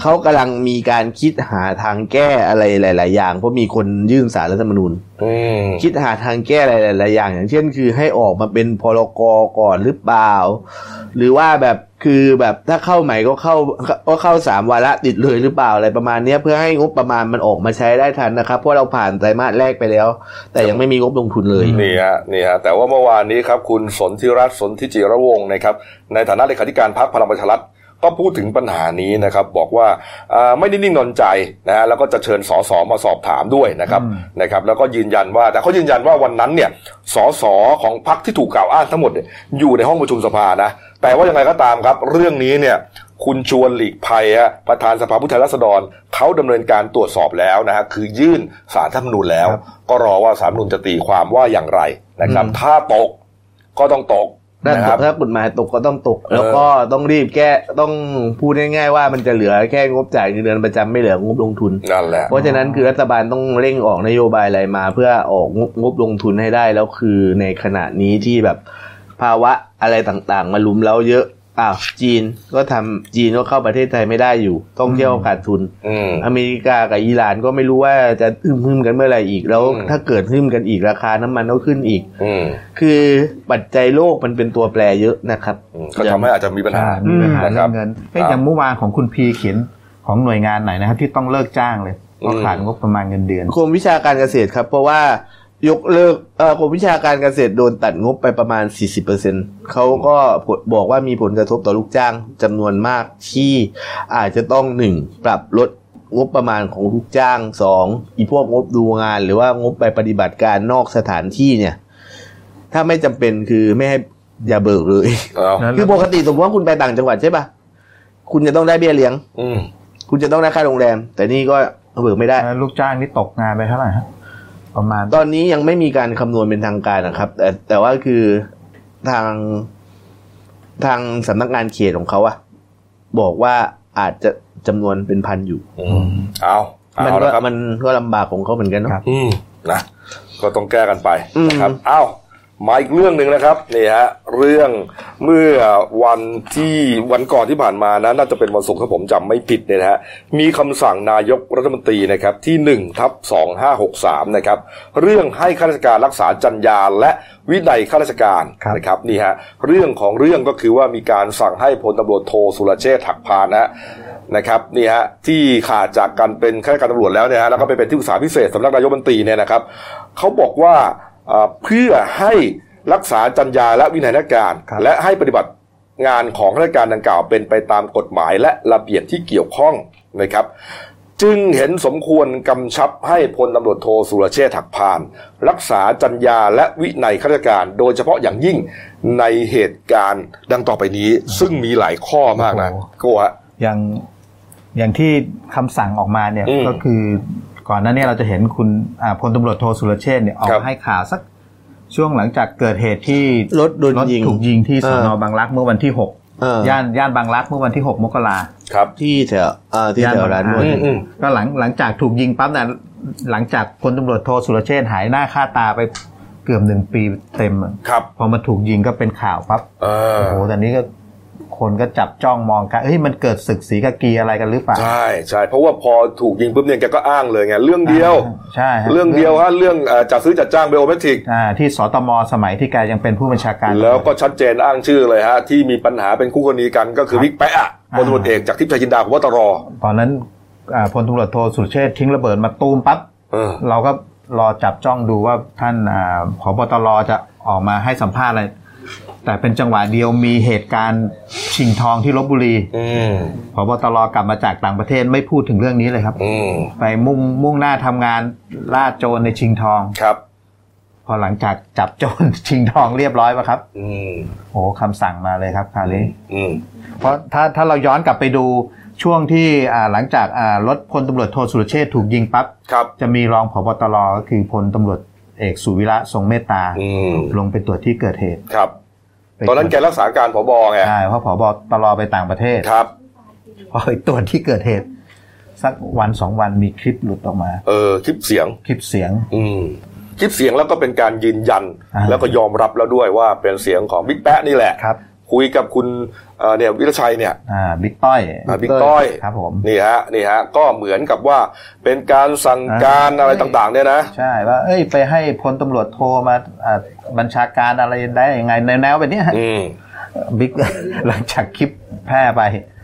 เขากำลังมีการคิดหาทางแก้อะไรหลาย ๆ อย่าง เพราะมีคนยื่นสารรัฐธรรมนูญอืมคิดหาทางแก้อะไรหลาย ๆ อย่าง อย่างเช่น คือให้ออกมาเป็นพรกก่อนหรือเปล่า หรือว่าแบบคือแบบถ้าเข้าใหม่ก็เข้าก็เข้าสามวาระติดเลยหรือเปล่าอะไรประมาณเนี้ยเพื่อให้งบประมาณมันออกมาใช้ได้ทันนะครับ เพราะเราผ่านไตรมาสแรกไปแล้ว แต่ยังไม่มีงบลงทุนเลยนี่ฮะนี่ฮะแต่ว่าเมื่อวานนี้ครับคุณสนธิรัตน์สนธิจิระวงศ์นะครับในฐานะเลขาธิการพรรคพลังประชารัฐ ก็พูดถึงปัญหานี้นะครับบอกว่าอ่าไม่ได้นิ่งนอนใจนะฮะแล้วก็จะเชิญสสมาสอบถามด้วยนะครับอืมนะครับ แล้วก็ยืนยันว่าแต่เขายืนยันว่าวันนั้นเนี่ยสสของพรรคที่ถูกกล่าวอ้างทั้งหมดเนี่ยอยู่ในห้องประชุมสภานะแต่ว่ายังไงก็ตามครับเรื่องนี้เนี่ยคุณชวนหลีกภัยฮะประธานสภาผู้แทนราษฎรเขาดำเนินการตรวจสอบแล้วนะฮะคือยื่นสารรัฐธรรมนูญแล้วครับก็รอว่าสารรัฐธรรมนูญจะตีความว่าอย่างไรนะครับอืมถ้าตกก็ต้องตก ถ้านะตครักบถ้ากฎหมายตกก็ต้องตก แล้วก็ต้องรีบแก้ต้องพูดง่ายๆว่ามันจะเหลือแค่งบจ่ายเงินเดือนประจำไม่เหลืองบลงทุนนั่นแหละเพราะฉะนั้นคือรัฐบาลต้องเร่งออกนโยบายอะไรมา เพื่อออกงบงบลงทุนให้ได้แล้วคือในขณะนี้ที่แบบภาวะอะไรต่างๆ มาลุมแล้วเยอะ อ้าวจีนก็ทำจีนก็เข้าประเทศไทยไม่ได้อยู่ต้องเที่ยวขาดทุนอืมอเมริกากับอิหร่านก็ไม่รู้ว่าจะหึมหึมๆกันเมื่อไหร่อีกแล้วอืมถ้าเกิดหึมกันอีกราคาน้ำมันก็ขึ้นอีกอืมคือปัจจัยโลกมันเป็นตัวแปรเยอะนะครับอืมก็ทำให้อาจจะมีปัญหาใช่มีปัญหานะคเรื่รัอบงเงินเอ้ยครับอย่างเมื่อวานของคุณพีเขียนของหน่วยงานไหนนะครับที่ต้องเลิกจ้างเลยเพราะอืมขาดงบประมาณเงินเดือนกรมวิชาการเกษตรครับ เพราะว่า ยกเลิกเอ่อกรมวิชาการเกษตรโดนตัดงบไปประมาณ 40%เขาก็ผลบอกว่ามีผลกระทบต่อลูกจ้างจำนวนมากที่อาจจะต้องหนึ่งปรับลดงบประมาณของลูกจ้างสองอีพวกงบดูงาน หรือว่างบไปปฏิบัติการนอกสถานที่เนี่ย ถ้าไม่จำเป็นคือไม่ให้อย่าเบิกเลยเอาแล้วคือปกติสมมติว่าคุณไปต่างจังหวัดใช่ปะคุณจะต้องได้เบี้ยเลี้ยง อืมคุณจะต้องได้ค่าโรงแรม แต่นี่ก็เบิกไม่ได้แล้วลูกจ้างนี่ตกงานไปเท่าไหร่ฮะ ประมาณ ตอนนี้ยังไม่มีการคำนวณเป็นทางการนะครับ แต่แต่ว่าคือทางทางสำนักงานเขตของเขาอะบอกว่าอาจจะจำนวนเป็นพันอยู่ อืมเอามันเอาก็ละครับมันก็ลำบากของเขาเหมือนกันเนาะครับอืมนะก็ต้องแก้กันไปอืมนะครับอ้าว มาอีกเรื่องหนึ่งนะครับนี่ฮะเรื่องเมื่อวันที่วันก่อนที่ผ่านมานะน่าจะเป็นวันศุกร์ถ้าผมจำไม่ผิดเนี่ยนะฮะมีคำสั่งนายกรัฐมนตรีนะครับที่หนึ่งทับสองห้าหกสามนะครับเรื่องให้ข้าราชการรักษาจรรยาและวินัยข้าราชการครับนะครับนี่ฮะเรื่องของเรื่องก็คือว่ามีการสั่งให้พลตำรวจโทสุรเชษฐ์หักพานนะฮะนะครับนี่ฮะที่ขาดจากการเป็นข้าราชการตำรวจแล้วเนี่ยฮะแล้วก็ไปเป็นที่ปรึกษาพิเศษสำนักนายกรัฐมนตรีเนี่ยนะครับเขาบอกว่า เอ่อเพื่อให้รักษาจรรยาและวินัยราชการครับและให้ปฏิบัติงานของข้าราชการดังกล่าวเป็นไปตามกฎหมายและระเบียบที่เกี่ยวข้องนะครับ จึงเห็นสมควรกำชับให้พลตำรวจโทสุรเชษฐ์หักพาน รักษาจรรยาและวินัยข้าราชการ โดยเฉพาะอย่างยิ่งในเหตุการณ์ดังต่อไปนี้ ซึ่งมีหลายข้อมากนะโอ้โหโกฮะอย่างอย่างที่คำสั่งออกมาเนี่ยอืมก็คือ ก่อนหน้านี้เราจะเห็นคุณอ่าพลตำรวจโทสุรเชษฐ์เนี่ยออครักบให้ข่าวสักช่วงหลังจากเกิดเหตุที่รถโดนยิงถูกยิงที่สอนเอออบางรักเมื่อวันที่หกเออย่านย่านบางรักเมื่อวันที่หกมกราครับที่แถวเอ่อที่แถวร้านนวดอืมอืมก็หลังหลังจากถูกยิงปั๊บนะหลังจากพลตำรวจโทสุรเชษฐ์หายหน้าค่าตาไปเกือบหนึ่งปีเต็มอะครับพอมาถูกยิงก็เป็นข่าวปั๊บเออโอ้โหแต่นี้ก็ คนก็จับจ้องมองกันเฮ้ยมันเกิดศึกสีกากีอะไรกันหรือเปล่า ใช่ใช่เพราะว่าพอถูกยิงปุ๊บเนี่ยแกก็อ้างเลยไงเรื่องเดียวใช่ฮะเรื่องเดียวฮะเรื่องเอ่อจัดซื้อจัดจ้างเบลเมทริกอ่าที่สตมสมัยที่แกยังเป็นผู้บัญชาการ แล้วก็ชัดเจนอ้างชื่อเลยฮะที่มีปัญหาเป็นคู่กรณีกันก็คือวิกแปะอะพลตำรวจเอกจากทิพย์ชัยจินดาพบตรตอนนั้นอ่าพลตำรวจโทสุรเชษฐ์ทิ้งระเบิดมาตูมปั๊บเออเราก็รอจับจ้องดูว่าท่านอ่าผบตรจะออกมาให้สัมภาษณ์อะไร แต่เป็นจังหวะเดียวมีเหตุการณ์ชิงทองที่ลบบุรีอืมผบตรกลับมาจากต่างประเทศไม่พูดถึงเรื่องนี้เลยครับอืมไปมุ่งมุ่งหน้าทำงานล่าโจรในชิงทองครับ พอหลังจากจับโจรชิงทองเรียบร้อยป่ะครับอืมโอ้คำสั่งมาเลยครับคราวนี้อืมเพราะถ้าถ้าเราย้อนกลับไปดูช่วงที่อ่าหลังจากอ่ารถพลตำรวจโทสุรเชษฐ์ถูกยิงปั๊บครับจะมีรองผบตรก็คือพลตำรวจเอกสุวิระทรงเมตตาอืมลงไปตรวจที่เกิดเหตุครับไป ตอนนั้นแกรักษาการผบไงใช่เพราะผบตรไปต่างประเทศครับพอไปตรวจที่เกิดเหตุ สักวันสองวันมีคลิปหลุดออกมา เออคลิปเสียงคลิปเสียง อืมคลิปเสียงแล้วก็เป็นการยืนยันอ่าแล้วก็ยอมรับแล้วด้วยว่าเป็นเสียงของบิ๊กแป๊ะนี่แหละ ครับคุยกับคุณเอ่อเนี่ยวิรชัยเนี่ยอ่าบิ๊กต้อยอ่าบิ๊กต้อยครับผมนี่ฮะนี่ฮะก็เหมือนกับว่าเป็นการสั่งการอ่าอะไรต่างๆเนี่ยนะใช่ว่าเอ้ยไปให้พลตำรวจโทรมาอ่าบัญชาการอะไรได้ยังไงในแนวแบบนี้ฮะอืมบิ๊กหลังจากคลิปแพร่ไป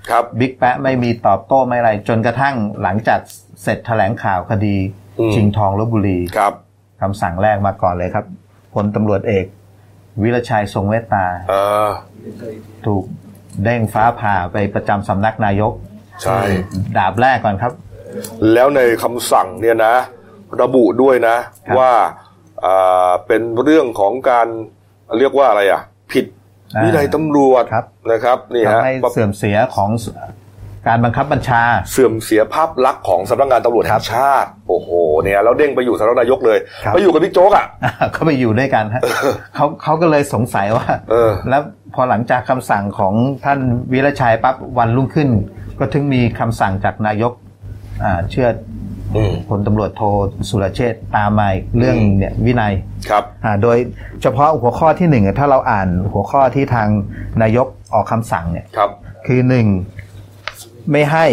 ครับบิ๊กแปะไม่มีตอบโต้ไม่อะไร จนกระทั่งหลังจากเสร็จแถลงข่าวคดีอืมชิงทองลบบุรีครับคำสั่งแรกมาก่อนเลยครับพลตำรวจเอก วิรชัยทรงเมตตาเออ ถูกเด้งฟ้าผ่าไปประจำสำนักนายก ใช่ ดาบแรกก่อนครับ แล้วในคำสั่งเนี่ยนะ ระบุด้วยนะครับว่าอ่าเป็นเรื่องของการเรียกว่าอะไรอะ ผิดอ่าวินัยตำรวจครับนะครับนี่ฮะทำให้เสื่อมเสียของ การบังคับบัญชา เสื่อมเสียภาพลักษณ์ของสำนักงานตำรวจแห่งชาติ โอ้โหเนี่ยแล้วเด้งไปอยู่สำนักนายกเลยครับไปอยู่กับบิ๊กโจ๊กอะเขาไปอยู่ด้วยกันฮะเขาเขาก็เลยสงสัยว่าเออแล้วพอหลังจากคำสั่งของท่านวิรชัยปั๊บวันรุ่งขึ้น ก็ถึงมีคำสั่งจากนายกอ่าเชื่ออืมพลตำรวจโทสุรเชษฐ์ตามมาอีกเรื่องเนี่ยวินัยครับอ่าโดยเฉพาะหัวข้อที่หนึ่งอะถ้าเราอ่านหัวข้อที่ทางนายกออกคำสั่งเนี่ยครับคือหนึ่ง ไม่ให้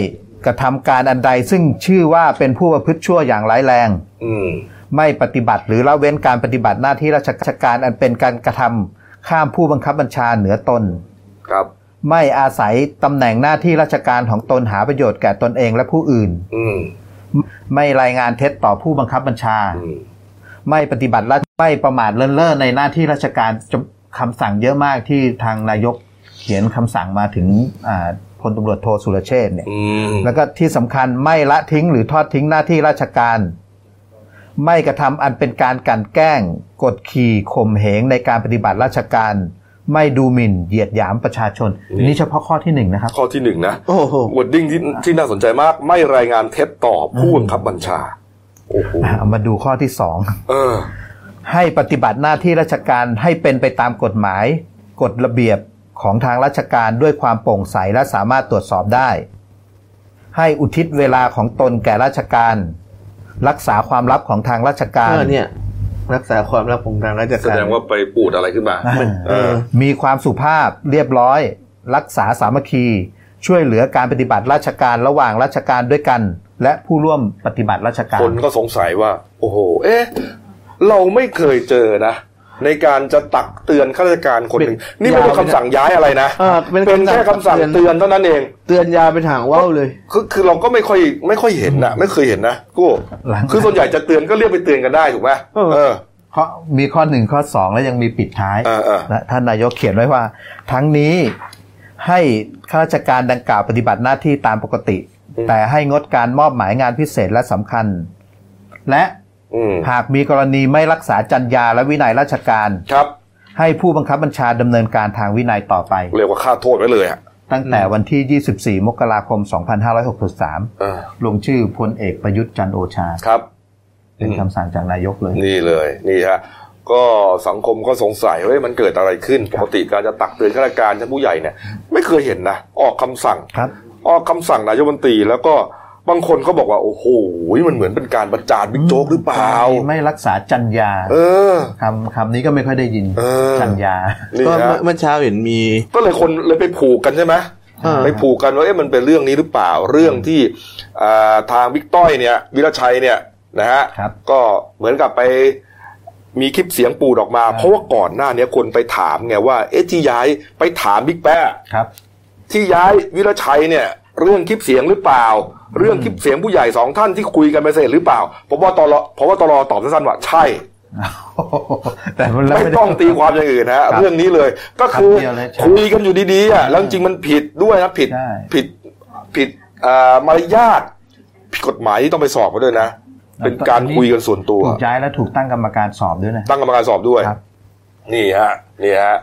กระทำการอันใดซึ่งชื่อว่าเป็นผู้ประพฤติชั่วอย่างร้ายแรง อืมไม่ปฏิบัติหรือละเว้นการปฏิบัติหน้าที่ราชการอันเป็นการกระทำข้ามผู้บังคับบัญชาเหนือตน ครับ ไม่อาศัยตำแหน่งหน้าที่ราชการของตนหาประโยชน์แก่ตนเองและผู้อื่น อืมไม่รายงานเท็จต่อผู้บังคับบัญชา อืมไม่ปฏิบัติและไม่ประมาทเลินเล่อในหน้าที่ราชการจำคำสั่งเยอะมากที่ทางนายกเขียนคำสั่งมาถึงอ่า พลตำรวจโทสุรเชษฐ์เนี่ยอืมแล้วก็ที่สำคัญไม่ละทิ้งหรือทอดทิ้งหน้าที่ราชการ ไม่กระทำอันเป็นการกลั่นแกล้ง กดขี่ข่มเหงในการปฏิบัติราชการ ไม่ดูหมิ่นเหยียดหยามประชาชน นี่นี่เฉพาะข้อที่หนึ่งนะครับ ข้อที่หนึ่งนะโอ้โหวอดดิ้งที่ที่น่าสนใจมาก ไม่รายงานเท็จต่อผู้บังคับบัญชาโอ้โหอะเอามาดูข้อที่สองเออให้ปฏิบัติหน้าที่ราชการให้เป็นไปตามกฎหมาย กฎระเบียบ ของทางราชการด้วยความโปร่งใสและสามารถตรวจสอบได้ ให้อุทิศเวลาของตนแก่ราชการ รักษาความลับของทางราชการ เออเนี่ย รักษาความลับของทางราชแสการดงว่าไปปูดอะไรขึ้นมาอ่าเออมีความสุภาพเรียบร้อย รักษาสามัคคี ช่วยเหลือการปฏิบัติราชการระหว่างราชการด้วยกัน และผู้ร่วมปฏิบัติราชการคนก็สงสัยว่า โอ้โห เอ๊ะ เราไม่เคยเจอนะ ในการจะตักเตือนข้าราชการคนหนึ่งเป็นนี่ไม่ได้คำสั่งย้ายอะไรนะเออเป็นเป็นแค่คำคำสั่สั่งงเตือนเท่านั้นเอง เตือนยาเป็นหางว่าวเลยคือคือเราก็ไม่ค่อยไม่ค่อยเห็นนะไม่เคยเห็นนะกูหลังคือส่วนใหญ่จะเตือนก็เรียกไปเตือนกันได้ถูกไหมเออเออข้อมีข้อหนึ่งข้อสองแล้วยังมีปิดท้ายเออเออนะท่านนายกเขียนไว้ว่า ทั้งนี้ให้ข้าราชการดังกล่าวปฏิบัติหน้าที่ตามปกติ แต่ให้งดการมอบหมายงานพิเศษและสำคัญ และอืม หากมีกรณีไม่รักษาจรรยาและวินัยราชการครับ ให้ผู้บังคับบัญชาดำเนินการทางวินัยต่อไป เรียกว่าค่าโทษไว้เลยอะตั้งแต่วันที่ 24 มกราคม 2563เออลงชื่อพลเอกประยุทธ์จันทร์โอชาครับ เป็นคำสั่งจากนายกเลย นี่เลย นี่ฮะ ก็สังคมก็สงสัยว่าเฮ้ยมันเกิดอะไรขึ้น ปกติการจะตักเตือนข้าราชการชั้นผู้ใหญ่เนี่ย ไม่เคยเห็นนะ ออกคำสั่งครับออกคำสั่งนายกรัฐมนตรีแล้วก็ บางคนก็บอกว่าโอ้โหมันเหมือนเป็นการประจานบิ๊กโจ๊กหรือเปล่า ไม่รักษาจรรยาเออคำคำนี้ก็ไม่ค่อยได้ยินเออจรรยานี่ก็ฮะเมื่อเมื่อเช้าเห็นมี ก็เลยคนเลยไปผูกกันใช่ไหมอ่าไปผูกกันว่าเอ๊ะมันเป็นเรื่องนี้หรือเปล่าเรื่องที่อ่าทางบิ๊กต้อยเนี่ย วิรชัยเนี่ยนะฮะครับก็เหมือนกับไปมีคลิปเสียงปูดออกมา เพราะว่าก่อนหน้าเนี้ยคนไปถามไงว่าเอ๊ะที่ย้ายไปถามบิ๊กแป๊ะครับที่ย้ายวิรชัยเนี่ย เรื่องคลิปเสียงหรือเปล่า เรื่องคลิปเสียงผู้ใหญ่สองท่านที่คุยกันไปเสร็จหรือเปล่าผมว่าตลอเพราะว่าตลอตอบสั้นๆว่าใช่แต่มันแล้วไม่ด้ต้องตีความอย่างอื่นนะฮะครับเรื่องนี้เลย ก็คือคำเดียวเลยใช่คุยกันอยู่ดีๆอะแล้วจริงๆมันผิดด้วยนะผิดใช่ผิดผิดอ่ามารยาทผิดกฎหมายที่ต้องไปสอบมาด้วยนะ เป็นการคุยกันส่วนตัวถูกย้ายและถูกตั้งกรรมการสอบด้วยนะตั้งกรรมการสอบด้วยครับนี่ฮะนี่ฮะ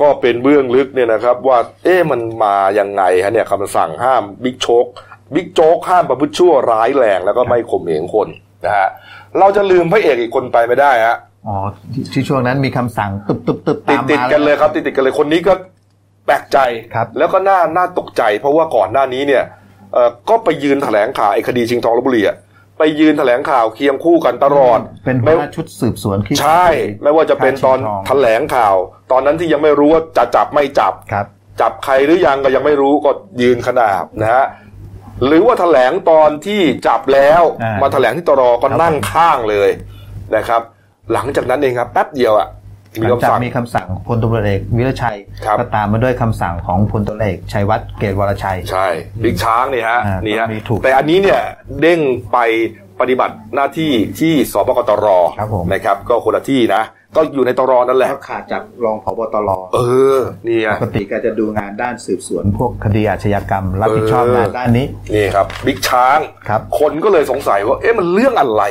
ก็เป็นเบื้องลึกเนี่ยนะครับ ว่าเอ๊ะมันมายังไงฮะเนี่ยคำสั่งห้ามบิ๊กโชก บิ๊กโจ๊กห้ามประพฤติชั่วร้ายแรงแล้วก็ไม่ข่มเหงคนนะฮะเราจะลืมพระเอกอีกคนไปไม่ได้ฮะอ๋อที่ที่ช่วงนั้นมีคำสั่งตึบตึบตึบติดตามติดมากันเลยครับติดติดกันเลยคนนี้ก็แปลกใจครับแล้วก็น่าน่าตกใจ เพราะว่าก่อนหน้านี้เนี่ยเอ่อก็ไปยืนแถลงข่าวไอ้คดีชิงทองลบบุรีอะไปยืนแถลงข่าวเคียงคู่กันตลอด เป็นหัไม่วหน้าชุดสืบสวนที่ใช่ไม่ว่าจะเป็นตอนฆ่าชิงทองแถลงข่าว ตอนนั้นที่ยังไม่รู้ว่าจะจับไม่จับ ครับ จับใครหรือยังก็ยังไม่รู้ก็ยืนขนาบนะฮะ หรือว่าแถลงตอนที่จับแล้วอ่ามมาแถลงที่ตรอก็ครับนั่งข้างเลยนะครับ หลังจากนั้นเองครับแป๊บเดียวอะหมีลังคำจากสั่งมีคำสั่งพลตำรวจเอกวิรชัยครับก็ตามมาด้วยคำสั่งของพลตำรวจเอกชัยวัฒน์เกตวรชัย ใช่บิ๊กช้างนี่ฮะอ่านี่ฮะมีถูกแต่อันนี้เนี่ยเด้งไป ปฏิบัติหน้าที่ที่สบกตรครับผม นะครับ ก็คนละที่นะ ก็อยู่ในตรนั่นแหละ ก็ขาดจากรองผบตรเออนี่ปฮะกติก็จะดูงานด้านสืบสวน พวกคดีอาชญากรรม รับผิดชอบเอองานด้านนี้ นี่ครับบิ๊กช้างครับ คนก็เลยสงสัยว่าเอ๊ะมันเรื่องอะไร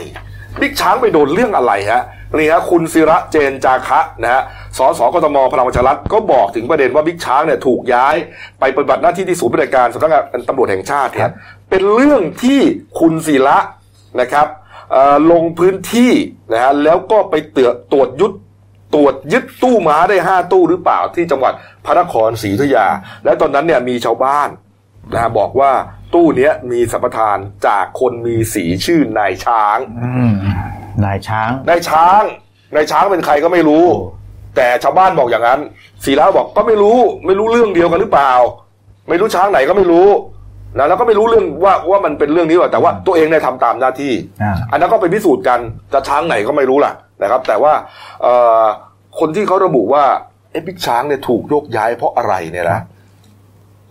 บิ๊กช้างไปโดนเรื่องอะไรฮะนี่ฮะคุณศิระเจนจาคะนะฮะสสกทมพลังประชารัฐก็บอกถึงประเด็นว่าบิ๊กช้างเนี่ยถูกย้าย ไปปฏิบัติหน้าที่ที่ศูนย์บริการสำนักงานตำรวจแห่งชาติเนี่ครัยบเป็นเรื่องที่คุณศิระ นะครับเอ่อลงพื้นที่นะฮะแล้วก็ไปเตือตรวจยุดตรวจยึดตู้ม้าได้ห้าตู้หรือเปล่าที่จังหวัดพระนครศรีอยุธยา และตอนนั้นเนี่ยมีชาวบ้านนะฮะบอกว่าตู้เนี้ยมีสัมปทานจากคนมีสีชื่อนายช้างอืมนายช้างนายช้างนายช้างเป็นใครก็ไม่รู้โอ้แต่ชาวบ้านบอกอย่างนั้นศิระบอกก็ไม่รู้ ไม่รู้เรื่องเดียวกันหรือเปล่า ไม่รู้ช้างไหนก็ไม่รู้ นะแล้วก็ไม่รู้เรื่องว่าว่ามันเป็นเรื่องนี้หรอกแต่ว่าตัวเองเนี่ยทำตามหน้าที่อ่าอันนั้นก็ไปพิสูจน์กันจะช้างไหนก็ไม่รู้ล่ะนะครับ แต่ว่าเอ่อคนที่เขาระบุว่าเอ๊ะบิ๊กช้างเนี่ยถูกโยกย้ายเพราะอะไรเนี่ยนะ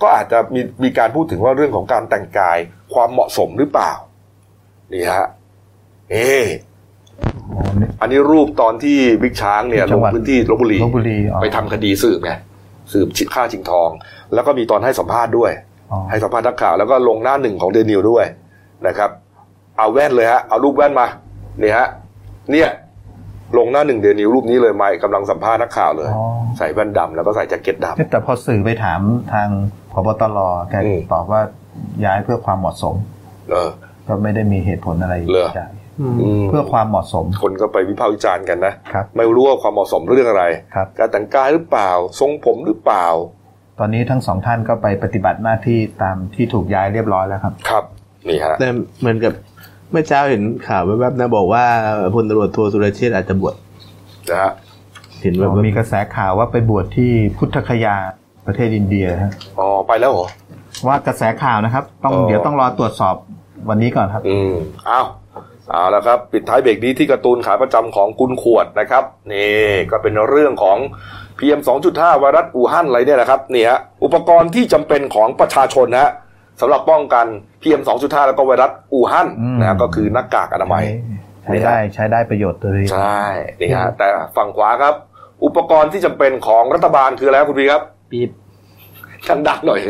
ก็อาจจะมีมีการพูดถึงว่าเรื่องของการแต่งกายความเหมาะสมหรือเปล่านี่ฮะเอ๊ะอ๋อนี่อันนี้รูปตอนที่บิ๊กช้างเนี่ยที่จัลงงหวัดพื้นที่ลบบุรีลพบุรีอ๋อไปทำคดีสืบไงสืบฆ่าชิงทอง แล้วก็มีตอนให้สัมภาษณ์ด้วยอ๋อ ให้สัมภาษณ์นักข่าวแล้วก็ลงหน้าหนึ่งของเดนิวด้วยนะครับ เอาแว่นเลยฮะเอารูปแว่นมาเนี่ยฮะเนี่ยลงหน้าหนึ่งเดนิวรูปนี้เลยไม่กำลังสัมภาษณ์นักข่าวเลยอ๋อใส่แว่นดำแล้วก็ใส่แจ็คเก็ตดำแต่พอสื่อไปถามทางพบตรแกอืมตอบว่าย้ายเพื่อความเหมาะสมเออก็ไม่ได้มีเหตุผลอะไรเหรอย้ายอืมอืมเพื่อความเหมาะสม คนก็ไปวิพากษ์วิจารณ์กันนะครับไม่รู้ว่าความเหมาะสมเรื่องอะไรครับการแต่งกายหรือเปล่า ทรงผมหรือเปล่า ตอนนี้ทั้งสองท่านก็ไปปฏิบัติหน้าที่ตามที่ถูกย้ายเรียบร้อยแล้วครับ ครับนี่ฮะแต่เหมือนกับเมื่อเช้าเห็นข่าวแวบๆนะบอกว่าพลตำรวจโทสุรเชษฐ์อาจจะบวชนะฮะเห็นแบมีบกระแสข่าวว่าไปบวชที่พุทธคยาประเทศอินเดียฮะอ๋อไปแล้วเหรอว่ากระแสข่าวนะครับ ต้องอ๋อเดี๋ยวต้องรอตรวจสอบวันนี้ก่อนครับ อืมเอา เอาแล้วครับปิดท้ายเบรกนี้ที่การ์ตูนขาประจำของกุนขวดนะครับนี่ก็เป็นเรื่องของ PM 2.5 ไวรัสอู่ฮั่นอะไรเนี่ยนะครับนี่ฮะอุปกรณ์ที่จำเป็นของประชาชนนะฮะสำหรับป้องกัน PM 2.5 แล้วก็ไวรัสอู่ฮั่นอืมนะฮะก็คือหน้ากากอนามัยใช้ได้ใช้ได้ประโยชน์เลยใช่นี่ฮะแต่ฝั่งขวาครับ อุปกรณ์ที่จำเป็นของรัฐบาลคืออะไรครับคุณพีครับปี๊บช่างดักหน่อย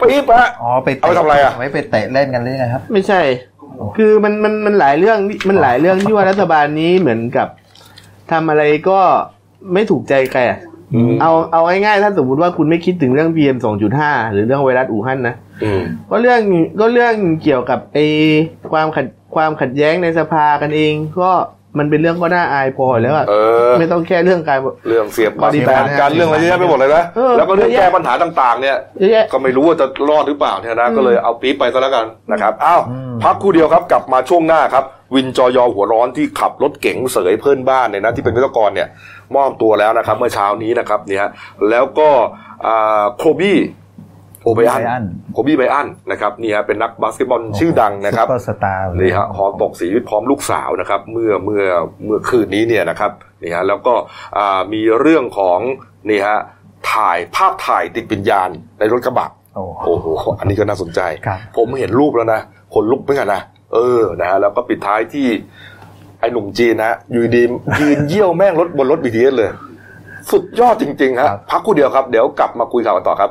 ปี๊บฮะอ๋อไปเอาไปทำอะไรอะไว้ไปเตะเล่นกันเลยนะครับ ไม่ใช่ คือมันมันมันหลายเรื่องมันหลายเรื่องที่ว่ารัฐบาลนี้เหมือนกับทำอะไรก็ไม่ถูกใจใครอะอืมเอาเอาง่ายๆถ้าสมมติว่าคุณไม่คิดถึงเรื่อง PM 2.5 หรือเรื่องไวรัสอู่ฮั่นนะอืมก็เรื่องก็เรื่องเกี่ยวกับไอความขัดความขัดแย้งในสภากันเอง ก็ มันเป็นเรื่องก็น่าอายพอแล้วอะเออ ไม่ต้องแค่เรื่องการ เรื่องเสียบบัตรบริแบการนการเรื่องอะไรเยอะแยะไปหมดเลยนะเออแล้วก็เรื่องเยอะแยะแก้ปัญหาต่างๆ เนี่ยเยอะแยะก็ไม่รู้ว่าจะรอดหรือเปล่าเนี่ยนะอืมก็เลยเอาปี๊บไปก็แล้วกันนะครับอ้าวอืมพักครู่เดียวครับกลับมาช่วงหน้าครับ วินจอยอหัวร้อนที่ขับรถเก๋งเสยเพื่อนบ้านเนี่ยนะที่เป็นวิศวกรเนี่ยมอบตัวแล้วนะครับ เมื่อเช้านี้นะครับเนี่ยฮะแล้วก็อ่าโคบี้ โอไบอัน Bryant โคบี้ไบอันนะครับนี่ฮะเป็นนักบาสเกตบอลชื่อดังนะครับซุปเปอร์สตาร์นี่ฮะหอตกสีพร้อมลูกสาวนะครับ เมื่อเมื่อเมื่อคืนนี้เนี่ยนะครับนี่ฮะแล้วก็อ่ามีเรื่องของนี่ฮะถ่ายภาพถ่ายติดวิญญาณในรถกระบะโอ้โอ้โหอันนี้ก็น่าสนใจครับผมเห็นรูปแล้วนะคนลุกเหมือนกันนะเออนะฮะแล้วก็ปิดท้ายที่ไอ้หนุ่มจีนนะฮะอยู่ดียืนเยี่ยวแม่งรถบนรถ BTS เลย สุดยอดจริง ๆ ฮะพักครู่เดียวครับ เดี๋ยวกลับมาคุยข่าวกันต่อครับ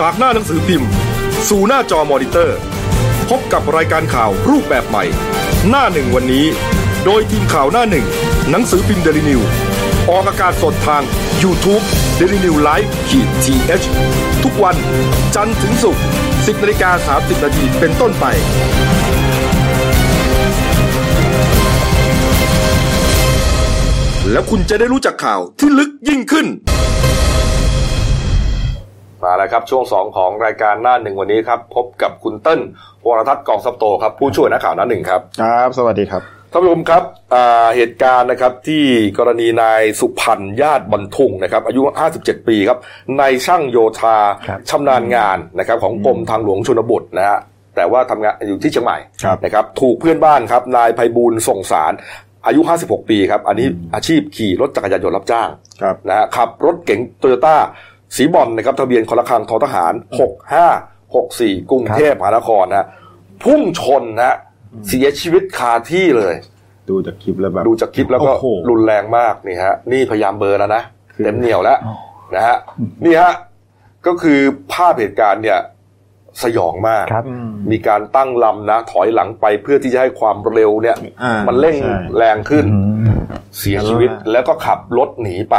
จากหน้าหนังสือพิมพ์ สู่หน้าจอมอนิเตอร์ พบกับรายการข่าวรูปแบบใหม่ หน้าหนึ่งวันนี้ โดยทีมข่าวหน้าหนึ่ง หนังสือพิมพ์เดลิวิวออกอากาศสดทาง YouTube d e l i n e w l i v e ขีดทีเทุกวันจันทร์ถึงศุกร์10นาฬิกา30นาทีเป็นต้นไป แล้วคุณจะได้รู้จักข่าวที่ลึกยิ่งขึ้น มาแล้วครับช่วงสองของรายการหน้าหนึ่งวันนี้ครับ พบกับคุณเติ้ลวรทัศน์กองซับโตครับผู้ช่วยนักข่าวหน้าหนึ่งครับครับ สวัสดีครับท่านผู้ชมครับอ่าเหตุการณ์นะครับที่กรณีนายสุพันธ์ญาติบรรทุงนะครับอายุ 57 ปีครับนายช่างโยธาครับชำนาญงานนะครับของกรมทางหลวงชนบทนะฮะแต่ว่าทำงานอยู่ที่เชียงใหม่ครับนะครับถูกเพื่อนบ้านครับนายไพบูลย์ส่งสารอายุ 56 ปีครับ อันนี้อาชีพขี่รถจักรยานยนต์รับจ้างครับนะฮะขับรถเก๋งโตโยต้า สีบอลนะครับทะเบียนคอละครังทอทหาร 6564 กรุงเทพมหานครนะฮะพุ่งชนนะฮะเสียชีวิตคาที่เลย ดูจากคลิปแล้วแบบดูจากคลิปแล้วก็โอ้โหรุนแรงมากนี่ฮะนี่พยายามเบลอร์แล้วนะคือเต็มเหนียวแล้วนะฮะนี่ฮะก็คือภาพเหตุการณ์เนี่ยสยองมากครับมีการตั้งลำนะ ถอยหลังไปเพื่อที่จะให้ความเร็วเนี่ยอ่ามันเร่งใช่แรงขึ้นอืมเสียชีวิตแล้วก็ขับรถหนีไป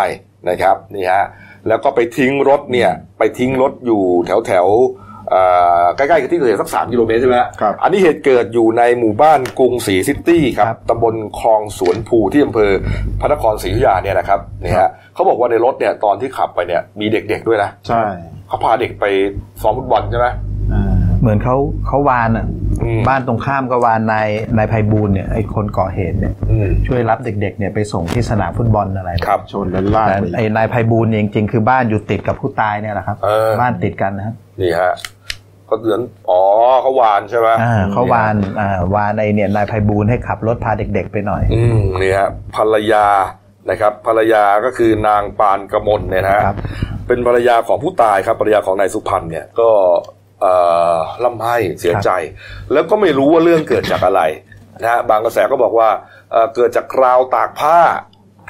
นะครับ นี่ฮะ แล้วก็ไปทิ้งรถเนี่ยไปทิ้งรถอยู่แถวแถวๆเอ่อใกล้ๆกับที่เกิดเหตุสักสามกิโลเมตรใช่ไหมฮะครับ อันนี้เหตุเกิดอยู่ในหมู่บ้านกรุงศรีซิตี้ครับครับ ตำบลคลองสวนภูที่อำเภอพระนครศรีอยุธยาเนี่ยนะครับนี่ฮะเขาบอกว่าในรถเนี่ยตอนที่ขับไปเนี่ยมีเด็กๆด้วยนะ ใช่ เขาพาเด็กไปซ้อมฟุตบอลใช่ไหมอ่า เหมือนเขาเขาวานอะอืมบ้านตรงข้ามก็วานนายนายไพบูลย์เนี่ยไอ้คนก่อเหตุเนี่ยอืมช่วยรับเด็กๆเนี่ยไปส่งที่สนามฟุตบอลอะไรครับชนแล้วลากแต่ไปไอ้นายไพบูลย์เนี่ยจริงๆ คือบ้านอยู่ติดกับผู้ตายเนี่ยแหละครับเออบ้านติดกันนะครับนี่ฮะก็ก็เดือนอ๋อเขาวานใช่ไหมอ่าเขาวานอ่าวานในเนี่ยนายไพบูลย์ให้ขับรถพาเด็ก ๆ ไปหน่อย อืมนี่ฮะภรรยานะครับภรรยาก็คือนางปานกมลเนี่ยนะฮะครับเป็นภรรยาของผู้ตายครับภรรยาของนายสุพันธ์เนี่ยก็เอ่อ ล่ำไห้เสียใจ แล้วก็ไม่รู้ว่าเรื่องเกิดจากอะไรนะฮะบางกระแสก็บอกว่าเอ่อเกิดจากราวตากผ้า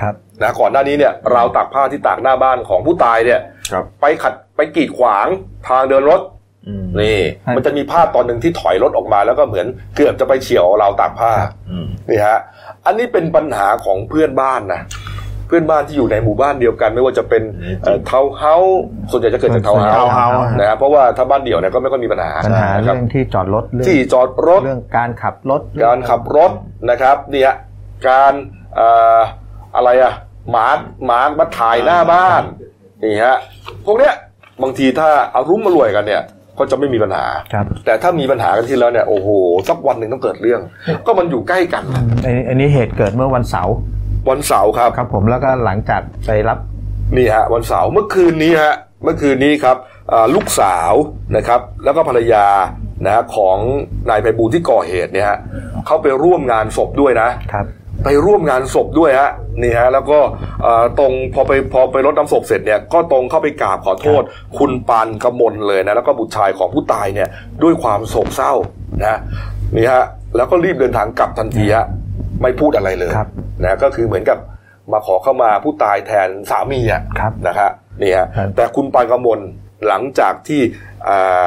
ครับนะก่อนหน้านี้เนี่ยราวตากผ้าที่ตากหน้าบ้านของผู้ตายเนี่ยครับไปขัดไปกีดขวางทางเดินรถอืมนี่ครับมันจะมีภาพตอนหนึ่งที่ถอยรถออกมาแล้วก็เหมือนเกือบจะไปเฉียวราวตากผ้าอืมนี่ฮะอันนี้เป็นปัญหาของเพื่อนบ้านนะเพื่อนบ้านที่อยู่ในหมู่บ้านเดียวกัน ไม่ว่าจะเป็นเอ่อทาวน์เฮาส์ส่วนใหญ่จะเกิดจากทาวน์เฮาส่วนใหญ่ทาวน์เฮาส์นะครับเพราะว่าถ้าบ้านเดี่ยวเนี่ยก็ไม่ค่อยมีปัญหาปัญหานะครัเรื่องที่จอดรถเรื่องที่จอดรถเรื่องการขับรถ การขับรถนะครับเนี่ยการเอ่ออะไรอะหมาหมามาถ่ายหน้าบ้านนี่ฮะพวกเนี้ยบางทีถ้าอะลุ่มอล่วยกันเนี่ยก็จะไม่มีปัญหาครับแต่ถ้ามีปัญหากันที่แล้วเนี่ยโอ้โหสักวันหนึ่งต้องเกิดเรื่อง ก็มันอยู่ใกล้กัน อันนี้อันนี้เหตุเกิดเมื่อวันเสาร์ วันเสาร์ครับครับ ผมแล้วก็หลังจากไปรับนี่ฮะวันเสาร์เมื่อคืนนี้ฮะเมื่อคืนนี้ครับอ่าลูกสาวนะครับ แล้วก็ภรรยานะฮะของนายไพบูลย์ที่ก่อเหตุเนี่ยฮะเขาไปร่วมงานศพด้วยนะครับไปร่วมงานศพด้วยฮะนี่ฮะแล้วก็เอ่อตรงพอไปพอไปรดน้ำศพเสร็จเนี่ยก็ตรงเข้าไปกราบขอโทษ คุณปานกมลเลยนะแล้วก็บุตรชายของผู้ตายเนี่ยด้วยความโศกเศร้านะนี่ฮะแล้วก็รีบเดินทางกลับทันทีฮะ ไม่พูดอะไรเลยครับนะก็คือเหมือนกับมาขอเข้ามาผู้ตายแทนสามีอะครับนะครับนี่ฮะครับแต่คุณปานกมลหลังจากที่อ่า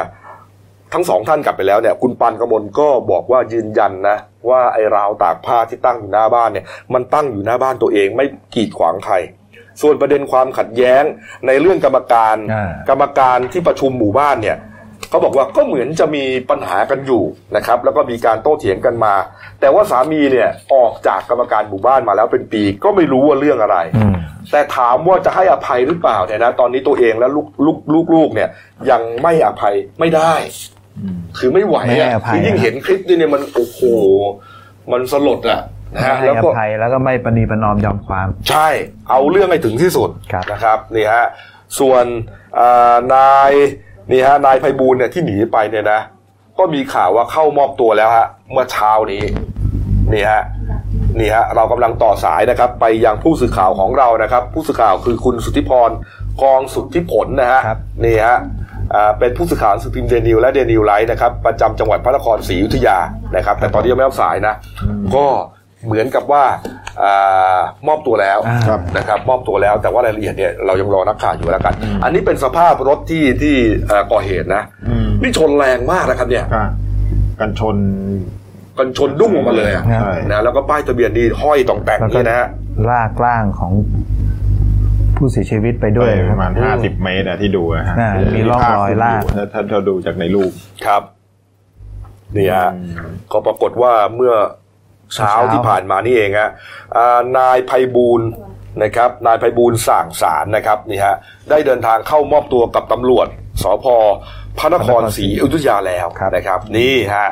ทั้งสองท่านกลับไปแล้วเนี่ย คุณปานกมลก็บอกว่ายืนยันนะว่าไอ้ราวตากผ้าที่ตั้งอยู่หน้าบ้านเนี่ย มันตั้งอยู่หน้าบ้านตัวเองไม่กีดขวางใครส่วนประเด็นความขัดแย้งในเรื่องกรรมการอ่ากรรมการที่ประชุมหมู่บ้านเนี่ย เขาบอกว่าก็เหมือนจะมีปัญหากันอยู่นะครับ แล้วก็มีการโต้เถียงกันมา แต่ว่าสามีเนี่ยออกจากกรรมการหมู่บ้านมาแล้วเป็นปี ก็ไม่รู้ว่าเรื่องอะไรอืมแต่ถามว่าจะให้อภัยหรือเปล่าเนี่ยนะตอนนี้ตัวเองและลูกลูกลูกลูกเนี่ยยังไม่อภัยไม่ได้ คือไม่ไหวไม่ให้อะอภัยคือยิ่งนะเห็นคลิปนี่เนี่ยมันโอ้โหมันสลดอะนะฮะให้แล้วอก็ภัยแล้วก็ไม่ประนีประนอมยอมความ ใช่เอาเรื่องให้ถึงที่สุดครับนะครับนี่ฮะส่วนอ่านาย นี่ฮะนายไพบูลย์เนี่ยที่หนีไปเนี่ยนะ ก็มีข่าวว่าเข้ามอบตัวแล้วฮะเมื่อเช้านี้นี่ฮะนี่ฮะเรากำลังต่อสายนะครับ ไปยังผู้สื่อข่าวของเรานะครับ ผู้สื่อข่าวคือคุณสุทธิพรกองสุทธิผลนะฮะครับนี่ฮะอ่าเป็นผู้สื่อข่าวหนังสือพิมพ์เดนิวและเดนิวไลท์นะครับประจำจังหวัดพระนครศรีอยุธยานะครับ แต่ตอนนี้ยังไม่รับสายนะ ก็ เหมือนกับว่าอามอบตัวแล้วอ่าครับนะครับมอบตัวแล้วแต่ว่ารายละเอียดเนี่ยเรายังรอนักข่าวอยู่แล้วกัน อันนี้เป็นสภาพรถที่ที่เอ่อก่อเหตุนะอืมนี่ชนแรงมากนะครับเนี่ยก็กันชนกันชนดุ้งออกมาเลยอะครับใช่นะแล้วก็ป้ายทะเบียนนี่ห้อยต่องแต่งแล้วก็นี่นะฮะลากร่างของผู้เสียชีวิตไปด้วยไปนะปคระบมาณอืมห้าสิบเมตรอะที่ดูอะฮะอ่ามีร่องรอยลากถ้าถ้าถ้าดูจากในรูปครับนี่ฮะอืมก็ปรากฏว่าเมื่อ เช้าเช้าที่ผ่านมานี่เองฮะอ่านายไพบูลย์นะครับนายไพบูลย์ส่างสารนะครับนี่ฮะได้เดินทางเข้ามอบตัวกับตำรวจสพพระนครศรีอยุธยาแล้วครับนะครับนี่ฮะ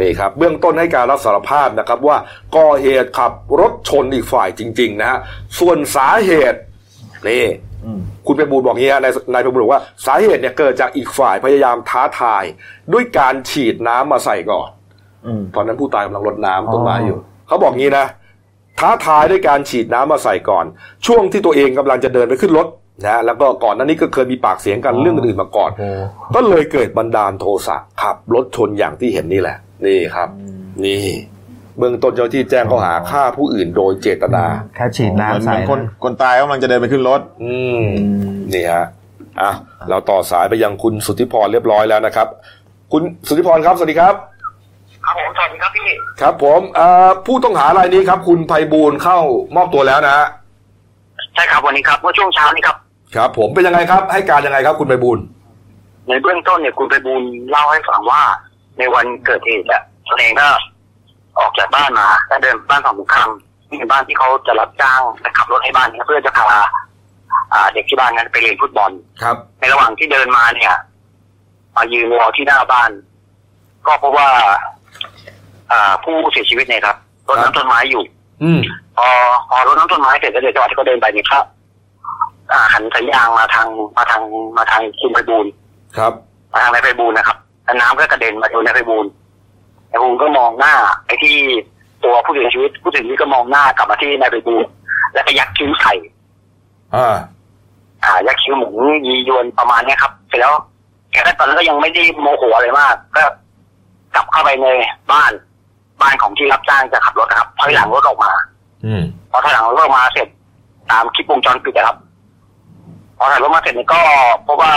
นี่ครับเบื้องต้นให้การรับสารภาพนะครับว่าก่อเหตุขับรถชนอีกฝ่ายจริง ๆ นะฮะส่วนสาเหตุนี่อืมคุณไพบูลย์บอกงี้ฮะนายนายไพบูลย์บอกว่าสาเหตุเนี่ยเกิดจากอีกฝ่ายพยายามท้าทาย ด้วยการฉีดน้ำมาใส่ก่อนอืม ตอนนั้นผู้ตายกำลังรดน้ำต้นไม้อ๋อออยู่ เขาบอกงี้นะท้าทายด้วยการฉีดน้ำมาใส่ก่อน ช่วงที่ตัวเองกำลังจะเดินไปขึ้นรถนะแล้วก็ก่อนหน้านี้ก็เคยมีปากเสียงกันเรื่องอื่นๆมาก่อนโอ้ก็เลยเกิดบันดาลโทสะขับรถชนอย่างที่เห็นนี่แหละ นี่ครับ นี่เบื้องต้นเจ้าหน้าที่แจ้งข้อหาฆ่าผู้อื่นโดยเจตนาแค่ฉีดเหมือนน้ำเหมืใส่อนคนนะคนตายกำลังจะเดินไปขึ้นรถ อืมนี่ฮะอะเราต่อสายไปยังคุณสุทธิพรเรียบร้อยแล้วนะครับ คุณสุทธิพรครับสวัสดีครับครับ ผมสวัสดีครับพี่ ครับผมเอ่อผู้ต้องหารายนี้ครับ คุณไพบูลย์เข้ามอบตัวแล้วนะฮะใช่ครับวันนี้ครับเมื่อช่วงเช้านี้ครับ ครับ ผมเป็นยังไงครับ ให้การยังไงครับ คุณไพบูลย์ในเบื้องต้นเนี่ยคุณไปบูลย์เล่าให้ฟังว่า ในวันเกิดเหตุอะตนเองก็ออกจากบ้านมาแล้วเดินบ้านฝั่งตรงข้ามที่เป็นบ้านที่เขาจะรับจ้างไปขับรถให้บ้านเนี่ยเพื่อจะพาอ่าเด็กที่บ้านนั้นไปเรียนฟุตบอลครับ ในระหว่างที่เดินมาเนี่ยมายืนรอที่หน้าบ้าน ก็พบว่า อ่า ผู้เสียชีวิตเนี่ยครับรดน้ำต้นไม้อยู่ อืมพอพอรดน้ำต้นไม้เสร็จแล้วเดี๋ยวจังหวะที่เขาเดินไปเนี่ยครับอ่าหันสัญญาณมาทางมาทางมาทางคุณไพบูลย์ครับ มาทางนายไพบูลย์นะครับแล้วน้ำก็กระเด็นมาโดนนายไพบูลย์นายไพบูลย์ก็มองหน้าไอ้ที่ตัวผู้เสียชีวิตผู้เสียชีวิตก็มองหน้ากลับมาที่นายไพบูลย์แล้วก็ยักคิ้วใส่อ่า อ่า ยักคิ้วเหมือนยียวนประมาณเนี้ยครับ เสร็จแล้วแกก็ตอนนั้นก็ยังไม่ได้โมโหอะไรมาก ก็กลับ เข้าไปในบ้านบ้านของที่รับจ้างจะขับรถนะครับถอยหลังรถออกมา อืมพอถอยหลังรถออกมาเสร็จ ตามคลิปวงจรปิดนะครับพอถอยรถมาเสร็จเนี่ยก็พบว่า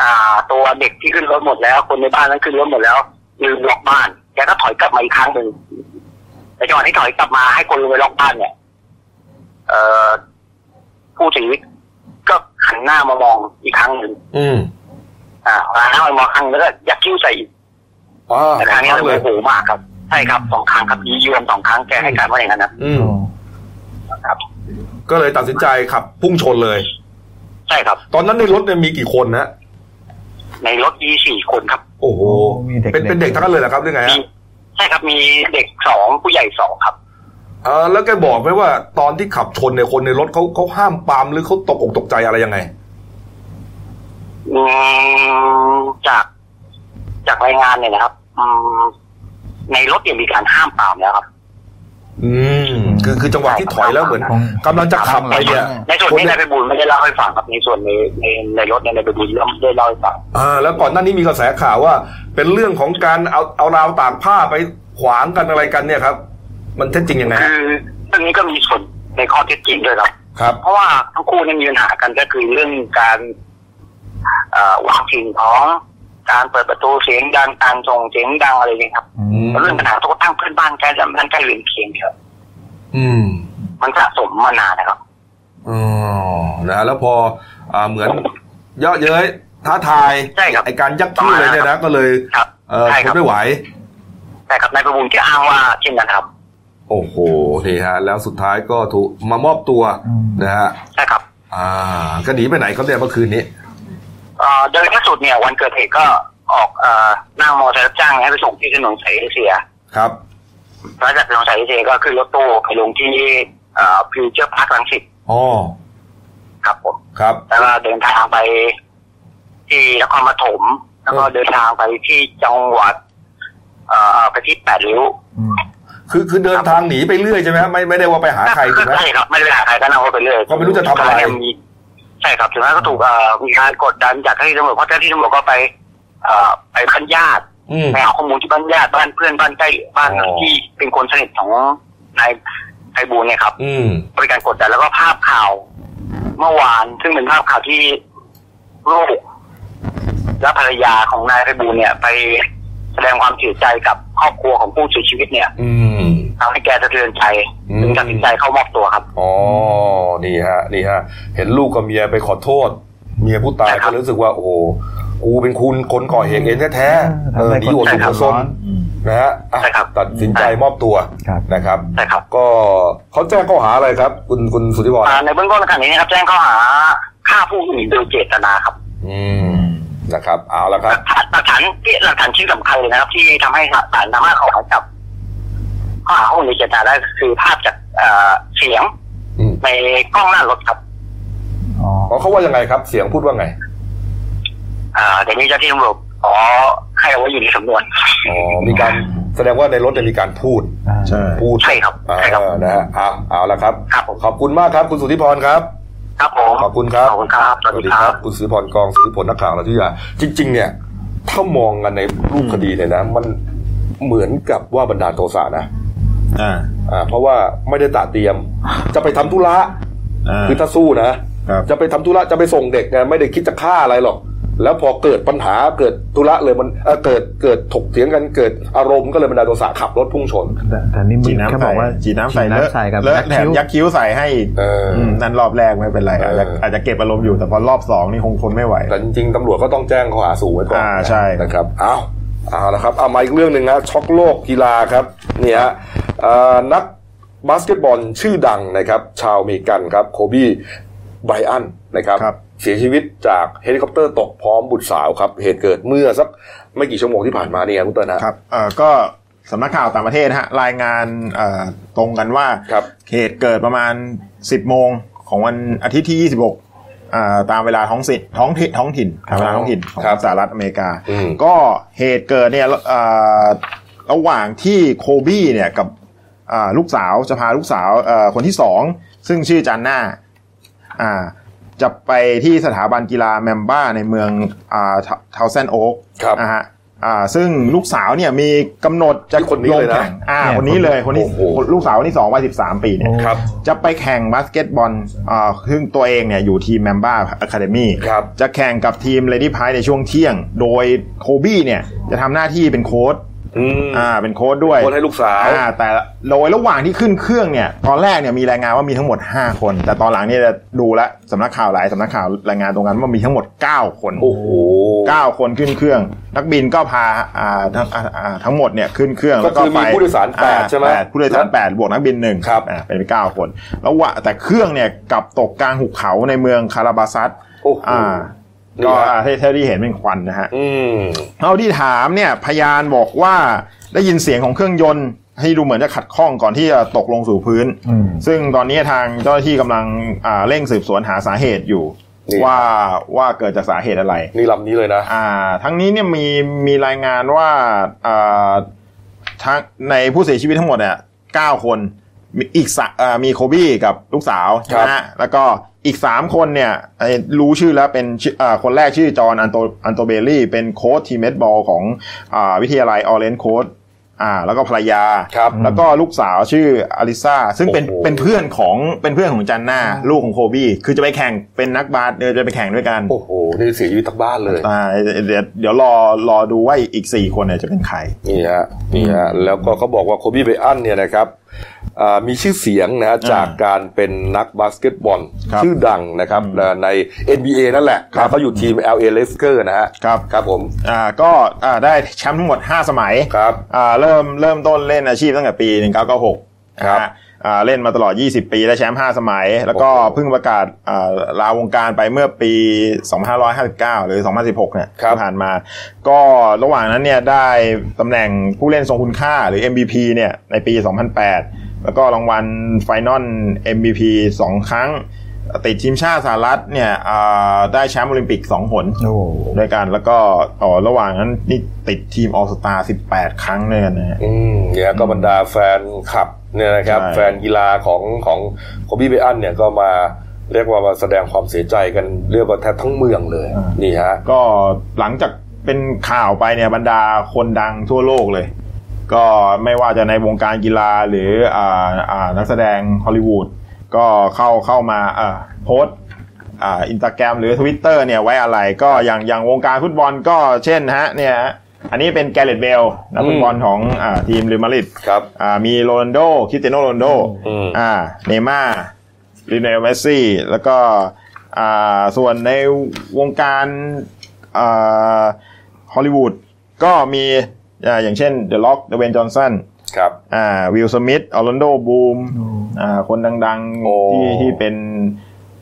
อ่า ตัวเด็กที่ขึ้นรถหมดแล้ว คนในบ้านนั้นขึ้นรถหมดแล้วลืมล็อกบ้านแกก็ถอยกลับมาอีกครั้งหนึ่งในจังหวะที่ถอยกลับมาให้คนลงไปล็อกบ้านเนี่ยเอ่อผู้เสียชีวิตก็หันหน้ามามองอีกครั้งหนึ่งอืม อ่าหันหน้ามามองครั้งแล้วก็ยักคิ้วใส่อีก อ่าแต่ครั้งนี้เลเลยยโมโหมากครับใช่ครับสองครั้งครับยียวนสองครั้งแกให้การว่าอย่างนั้นนะอืมครับ ก็เลยตัดสินใจขับพุ่งชนเลย ใช่ครับ ตอนนั้นในรถเนี่ยมีกี่คนนะในรถมีสี่คนครับ โอ้โหมีเด็กเป็นเป็นเด็กทั้งนั้นเลยเหรอครับหรือไงมีฮะใช่ครับมีเด็กสองผู้ใหญ่สองครับเออแล้วแกบอกไหมว่าตอนที่ขับชนเนี่ยคนในรถเขาเขาห้ามปรามหรือเขาตกอกตกใจอะไรยังไงอืมจาก จากรายงานเนี่ยนะครับอืม ในรถเนี่ยมีการห้ามปรามแล้วครับ อืมคือคือจังหวะที่ถอยแล้วเหมือนกำลังจะขับไปเนี่ยในส่วนนี้นายไปบุญไม่ได้เล่าให้ฟังครับในส่วนในในในรถเนี่ยนายไปบุญไม่ได้เล่าให้ฟังอ่าแล้วก่อนหน้านี้มีกระแสข่าวว่า เป็นเรื่องของการเอาเอาราวตากผ้าไปขวางกันอะไรกันเนี่ยครับ มันเท็จจริงยังไงคืฮะอเรื่องนี้ก็มีส่วนในข้อเท็จจริงด้วยครับครับ เพราะว่าทั้งคู่เนี่ยมีปัญหากันก็คือเรื่องการเอ่อวางสิ่งของ การเปิดประตูเสียงดังการส่งเสียงดังอะไรอย่างเงี้ยครับอืมแล้วเรื่องปัญหาทุกตั้งเพื่อนบ้านใกล้บ้านใกล้เรือนเคียงครับอืม มันสะสมมานานนะครับอ๋อนะแล้วพออ่าเหมือนเยอะเย้ยท้าทายใช่ครับไอการยักคิ้วเลยเนี่ยนะก็เลยครับเออใช่ทครันบไม่ไหวแต่กับนายประบุญที่อ้างว่าเช่นนั้นครับ โอ้โหนี่ฮะ แล้วสุดท้ายก็ถูกมามอบตัวอืมนะฮะใช่ครับ อ่าก็หนีไปไหนครับเนี่ยเมื่อคืนนี้เอ่อ โดยล่าสุดเนี่ยวันเกิดเหตุก็ออกเอ่อนั่งมอเตอร์ไซค์รับจ้างให้ไปส่งที่ถนนสายเอเชียครับแล้วจากถนนสายเอเชียก็ขึ้นรถตู้ไปลงที่เอ่อฟิวเจอร์พาร์ครังสิตอ๋อ ครับผมครับ แล้วก็เดินทางไปที่นครปฐมแล้วก็เออเดินทางไปที่จังหวัด เอ่อไปที่แปดริ้วอืม คือคือเดินทางหนีไปเรื่อยใช่ไหมฮะไม่ไม่ได้ว่าไปหาใครถูกไหม ใช่ครับไม่ได้ไปหาใครก็นั่งรถไปเรื่อยก็ไม่รู้จะทำอะไร มี ใช่ครับถึงแม้ก็ถูกเอ่อมีการกดดันจากเจ้าหน้าที่ตำรวจเพราะเจ้าหน้าที่ตำรวจก็ไปเอ่อไปบ้านญาติอืมไปเอาข้อมูลที่บ้านญาติบ้านเพื่อนบ้านใกล้บ้านอ๋อที่เป็นคนสนิทของนายไพบูลย์เนี่ยครับ อืมบริการกดดันแล้วก็ภาพข่าว เมื่อวานซึ่งเป็นภาพข่าวที่ลูกและภรรยาของนายไพบูลย์เนี่ยไป แสดงความเสียใจกับครอบครัวของผู้เสียชีวิตเนี่ยอืมทำให้แกสะเทือนใจอืมจึงตัดสินใจเข้ามอบตัวครับอ๋อนี่ฮะนี่ฮะ เห็นลูกกับเมียไปขอโทษ เมียผู้ตายใช่ครัก็บรู้สึกว่า โอ้โหกูเป็นคุณคนก่อเหตุเองแท้ๆเออหนีอดใช่ถูกครับซนนะฮะอะใช่ครับตัดสินใจมอบตัวครับนะครับใช่ครับก็เขาแจ้งข้อหาอะไรครับ คุณคุณสุทธิพรอ่าในเบื้องต้นขณะนี้นะครับแจ้งข้อหาฆ่าผู้อื่นโดยเจตนาครับ อืม นะครับเอาละหครับลักฐานหลักฐานที่หลักฐานชิ้นสำคัญเลยนะครับ ที่ทำให้ศาลสามารถออกหมายจับข้อหาข้อมูลโดยเจตนาได้คือภาพจากเอ่อเสียงอืมในกล้องหน้ารถครับอ๋ออ๋อเขาว่ายังไงครับ เสียงพูดว่าไง อ่าเดี๋ยวนี้เจ้าที่ตำรวจขอให้เอาไว้อยู่ในสำนวนอ๋อมีการแสดงว่าในรถเนี่ยมีการพูดอ่าใช่พูดใช่ครับอ่าใช่ครับนะฮะเอาเอาละครับครับผมขอบคุณมากครับ คุณสุทธิพรครับ ครับผมขอบคุณครับขอบคุณครับสวัสดีครับ คุณสุทธิพรกองสุทธิพลนักข่าวเราที่ยาจริง ๆ เนี่ยถ้ามองกันในรูปคดีเนี่ยนะ มันเหมือนกับว่าบรรดาลโทสะนะอ่าอ่า เพราะว่าไม่ได้ตระเตรียม จะไปทำธุระอ่าคือถ้าสู้นะครับจะไปทำธุระจะไปส่งเด็กไงไม่ได้คิดจะฆ่าอะไรหรอก แล้วพอเกิดปัญหาเกิดธุระเลยมันเอ่อเกิดเกิดถกเถียงกันเกิดอารมณ์ก็เลยบรรดาลโทสะขับรถพุ่งชน แต่แต่นี่มึจีงน้ำแค่ใส่บอกว่าจีน้ำใส่ฉีดเลอะใส่กับเลอะยักแถคิ้มวยักคิ้วใส่ให้อีกเอออมนั่นรอบแรกไม่เป็นไรอาจจะเออออาจจะเก็บอารมณ์อยู่แต่พอรอบสองนี่คงทนไม่ไหว แต่จริงๆตำรวจก็ต้องแจ้งข้อหาสูงไว้ก่อนอ่าใช่นะครับเอาเอาละครับเอามาอีกเรื่องหนึ่งนะช็อกโลกกีฬาครับเนี่ยฮะเอ่อนักบาสเกตบอลชื่อดังนะครับ ชาวอเมริกันครับ Kobe Bryant นะครับครับ เสียชีวิตจากเฮลิคอปเตอร์ตกพร้อมบุตรสาวครับ เหตุเกิดเมื่อสักไม่กี่ชั่วโมงที่ผ่านมานี่ครับคุณเติ้ลนะครับเอ่อก็สำนักข่าวต่างประเทศนะฮะรายงานเอ่อตรงกันว่าครับเหตุเกิดประมาณ 10 โมงของวันอาทิตย์ที่ 26อ่าตามเวลาท้องสิท้องถิ่นท้องถิ่นตามเวลาท้องถิ่นของครับสหรัฐอเมริกาอืมก็เหตุเกิดเนี่ยอ่าระหว่างที่โคบี้เนี่ยกับอ่าลูกสาวจะพาลูกสาวเอ่อคนที่สองซึ่งชื่อจานน่าอ่า จะไปที่สถาบันกีฬาแมมบ้าในเมืองอ่าเทาเซนโอ๊กครับนะฮะอ่าซึ่งลูกสาวเนี่ยมีกำหนดจะนี่คนนี้เลยนะงแข่งอ่าเนี่ยคนนี้เลยคนที่โอ้โหลูกสาวคนที่สองวัยสิบสามปีเนี่ยครับจะไปแข่งบาสเกตบอลอ่าซึ่งตัวเองเนี่ยอยู่ทีม Mamba Academy ครับจะแข่งกับทีมเลดี้พายในช่วงเที่ยง โดยโคบี้เนี่ยจะทำหน้าที่เป็นโค้ช อืมอ่า เป็นโค้ชด้วยโค้ชให้ลูกสาวอ่า แต่โดยระหว่างที่ขึ้นเครื่องเนี่ย ตอนแรกเนี่ยมีรายงานว่ามีทั้งหมด 5 คน แต่ตอนหลังเนี่ยจะดูแล้วสำนักข่าวหลายสำนักข่าวรายงานตรงกันว่ามีทั้งหมด 9 คนโอ้โหเก้าคนขึ้นเครื่อง นักบินก็พาอ่าทั้งอ่าอ่าทั้งหมดเนี่ยขึ้นเครื่องก็แล้วก็คือไปมีผู้โดยสารแปดอ่ใช่ไหมแปดผู้โดยสารแปดบวกนักบินหนึ่งครับอ่าเป็นเก้าคน แล้วว่าแต่เครื่องเนี่ยกลับตกกลางหุบเขาในเมืองคาราบาซัสโอ้โหอ่านี่ ก็ฮะที่ที่เห็นเป็นควันนะฮะอืมเท่าที่ถามเนี่ยพยานบอกว่าได้ยินเสียงของเครื่องยนต์ให้ดูเหมือนจะขัดข้องก่อนที่จะตกลงสู่พื้นอืมซึ่งตอนนี้ทางเจ้าหน้าที่กำลังอ่าเร่งสืบสวนหาสาเหตุอยู่นี่ว่าว่าเกิดจากสาเหตุอะไร นี่ลำนี้เลยนะอ่า ทั้งนี้เนี่ยมีมีรายงานว่าอ่าทั้งในผู้เสียชีวิตทั้งหมดเนี่ยเก้าคนมีอีกสะอ่ามีโคบี้กับลูกสาวใช่ไหมฮะแล้วก็ อีกสามคนเนี่ยไอ้รู้ชื่อแล้วเป็นชื่ออ่าคนแรกชื่อ John Alto Altobelli เป็นโค้ชทีมเบสบอลของอ่าวิทยาลัย Orange Coast อ่า แล้วก็ภรรยาครับแล้วก็ลูกสาวชื่ออลิซาซึ่งเป็นโอ้โหเป็นเพื่อนของเป็นเพื่อนของจิอานน่าลูกของโคบี้คือจะไปแข่งเป็นนักบาสเดี๋ยวจะไปแข่งด้วยกันโอ้โหนี่เสียชีวิตทั้งบ้านเลยอ่าเดี๋ยวเดี๋ยวรอรอดูว่าอีกสี่คนเนี่ยจะเป็นใครนี่ฮะนี่ฮะแล้วก็เขาบอกว่าโคบีไบอันเนี่ยนะครับอ่ามีชื่อเสียงนะฮะจากการเป็นนักบาสเกตบอลครับชื่อดังนะครับใน NBA นั่นแหละครับเขาอยู่ทีม LA Lakers นะฮะครับครับผมอ่าก็อ่าได้แชมป์ทั้งหมด 5 สมัยครับอ่าเริ่มเริ่มต้นเล่นอาชีพตั้งแต่ปี 1996ครับนะฮะอ่า เล่นมาตลอด 20 ปีได้แชมป์5สมัย แล้วก็โอ้โหเพิ่งประกาศอ่าลาวงการไปเมื่อปี 2559 หรือ 2016 เนี่ยครับที่ผ่านมา ก็ระหว่างนั้นเนี่ยได้ตำแหน่งผู้เล่นทรงคุณค่าหรือ MVP เนี่ยในปี 2008 แล้วก็รางวัลไฟนอล MVP 2 ครั้งติดทีมชาติสหรัฐเนี่ยอ่าได้แชมป์โอลิมปิก2หนโอ้ด้วยกันแล้วก็อ๋อระหว่างนั้นนี่ติดทีมออสตา18ครั้งเลยกันนะฮะอืมเนี่ยก็บรรดาแฟนคลับ เนี่ยนะครับใช่แฟนกีฬาของของโคบีไบอันเนี่ยก็มาเรียกว่ามาแสดงความเสียใจกันเรียกว่าแทบทั้งเมืองเลยนี่ฮะก็หลังจากเป็นข่าวไปเนี่ยบรรดาคนดังทั่วโลกเลย ก็ไม่ว่าจะในวงการกีฬาหรืออ่าอ่านักแสดงฮอลลีวูดก็เข้าเข้ามาอ่าโพสต์อ่าอินสตาแกรมหรือ Twitter เนี่ยไว้อะไรก็อย่างอย่างวงการฟุตบอลก็เช่นฮะเนี่ยฮะ อันนี้เป็นแกเรตเบลนักฟุตบอลของอ่าทีมเรอัลมาดริดครับอ่ามีโรนัลโดคริสเตียโนโรนัลโดอืมอ่าเนย์ม่าร์ลิโอเนลเมสซี่ แล้วก็อ่าส่วนในวงการอ่าฮอลลีวูดก็มีอ่าอย่างเช่นเดอะร็อกดเวย์นจอห์นสันครับอ่าวิลสมิธออร์แลนโดบลูมอ่าคนดังโอ้ๆที่ที่เป็น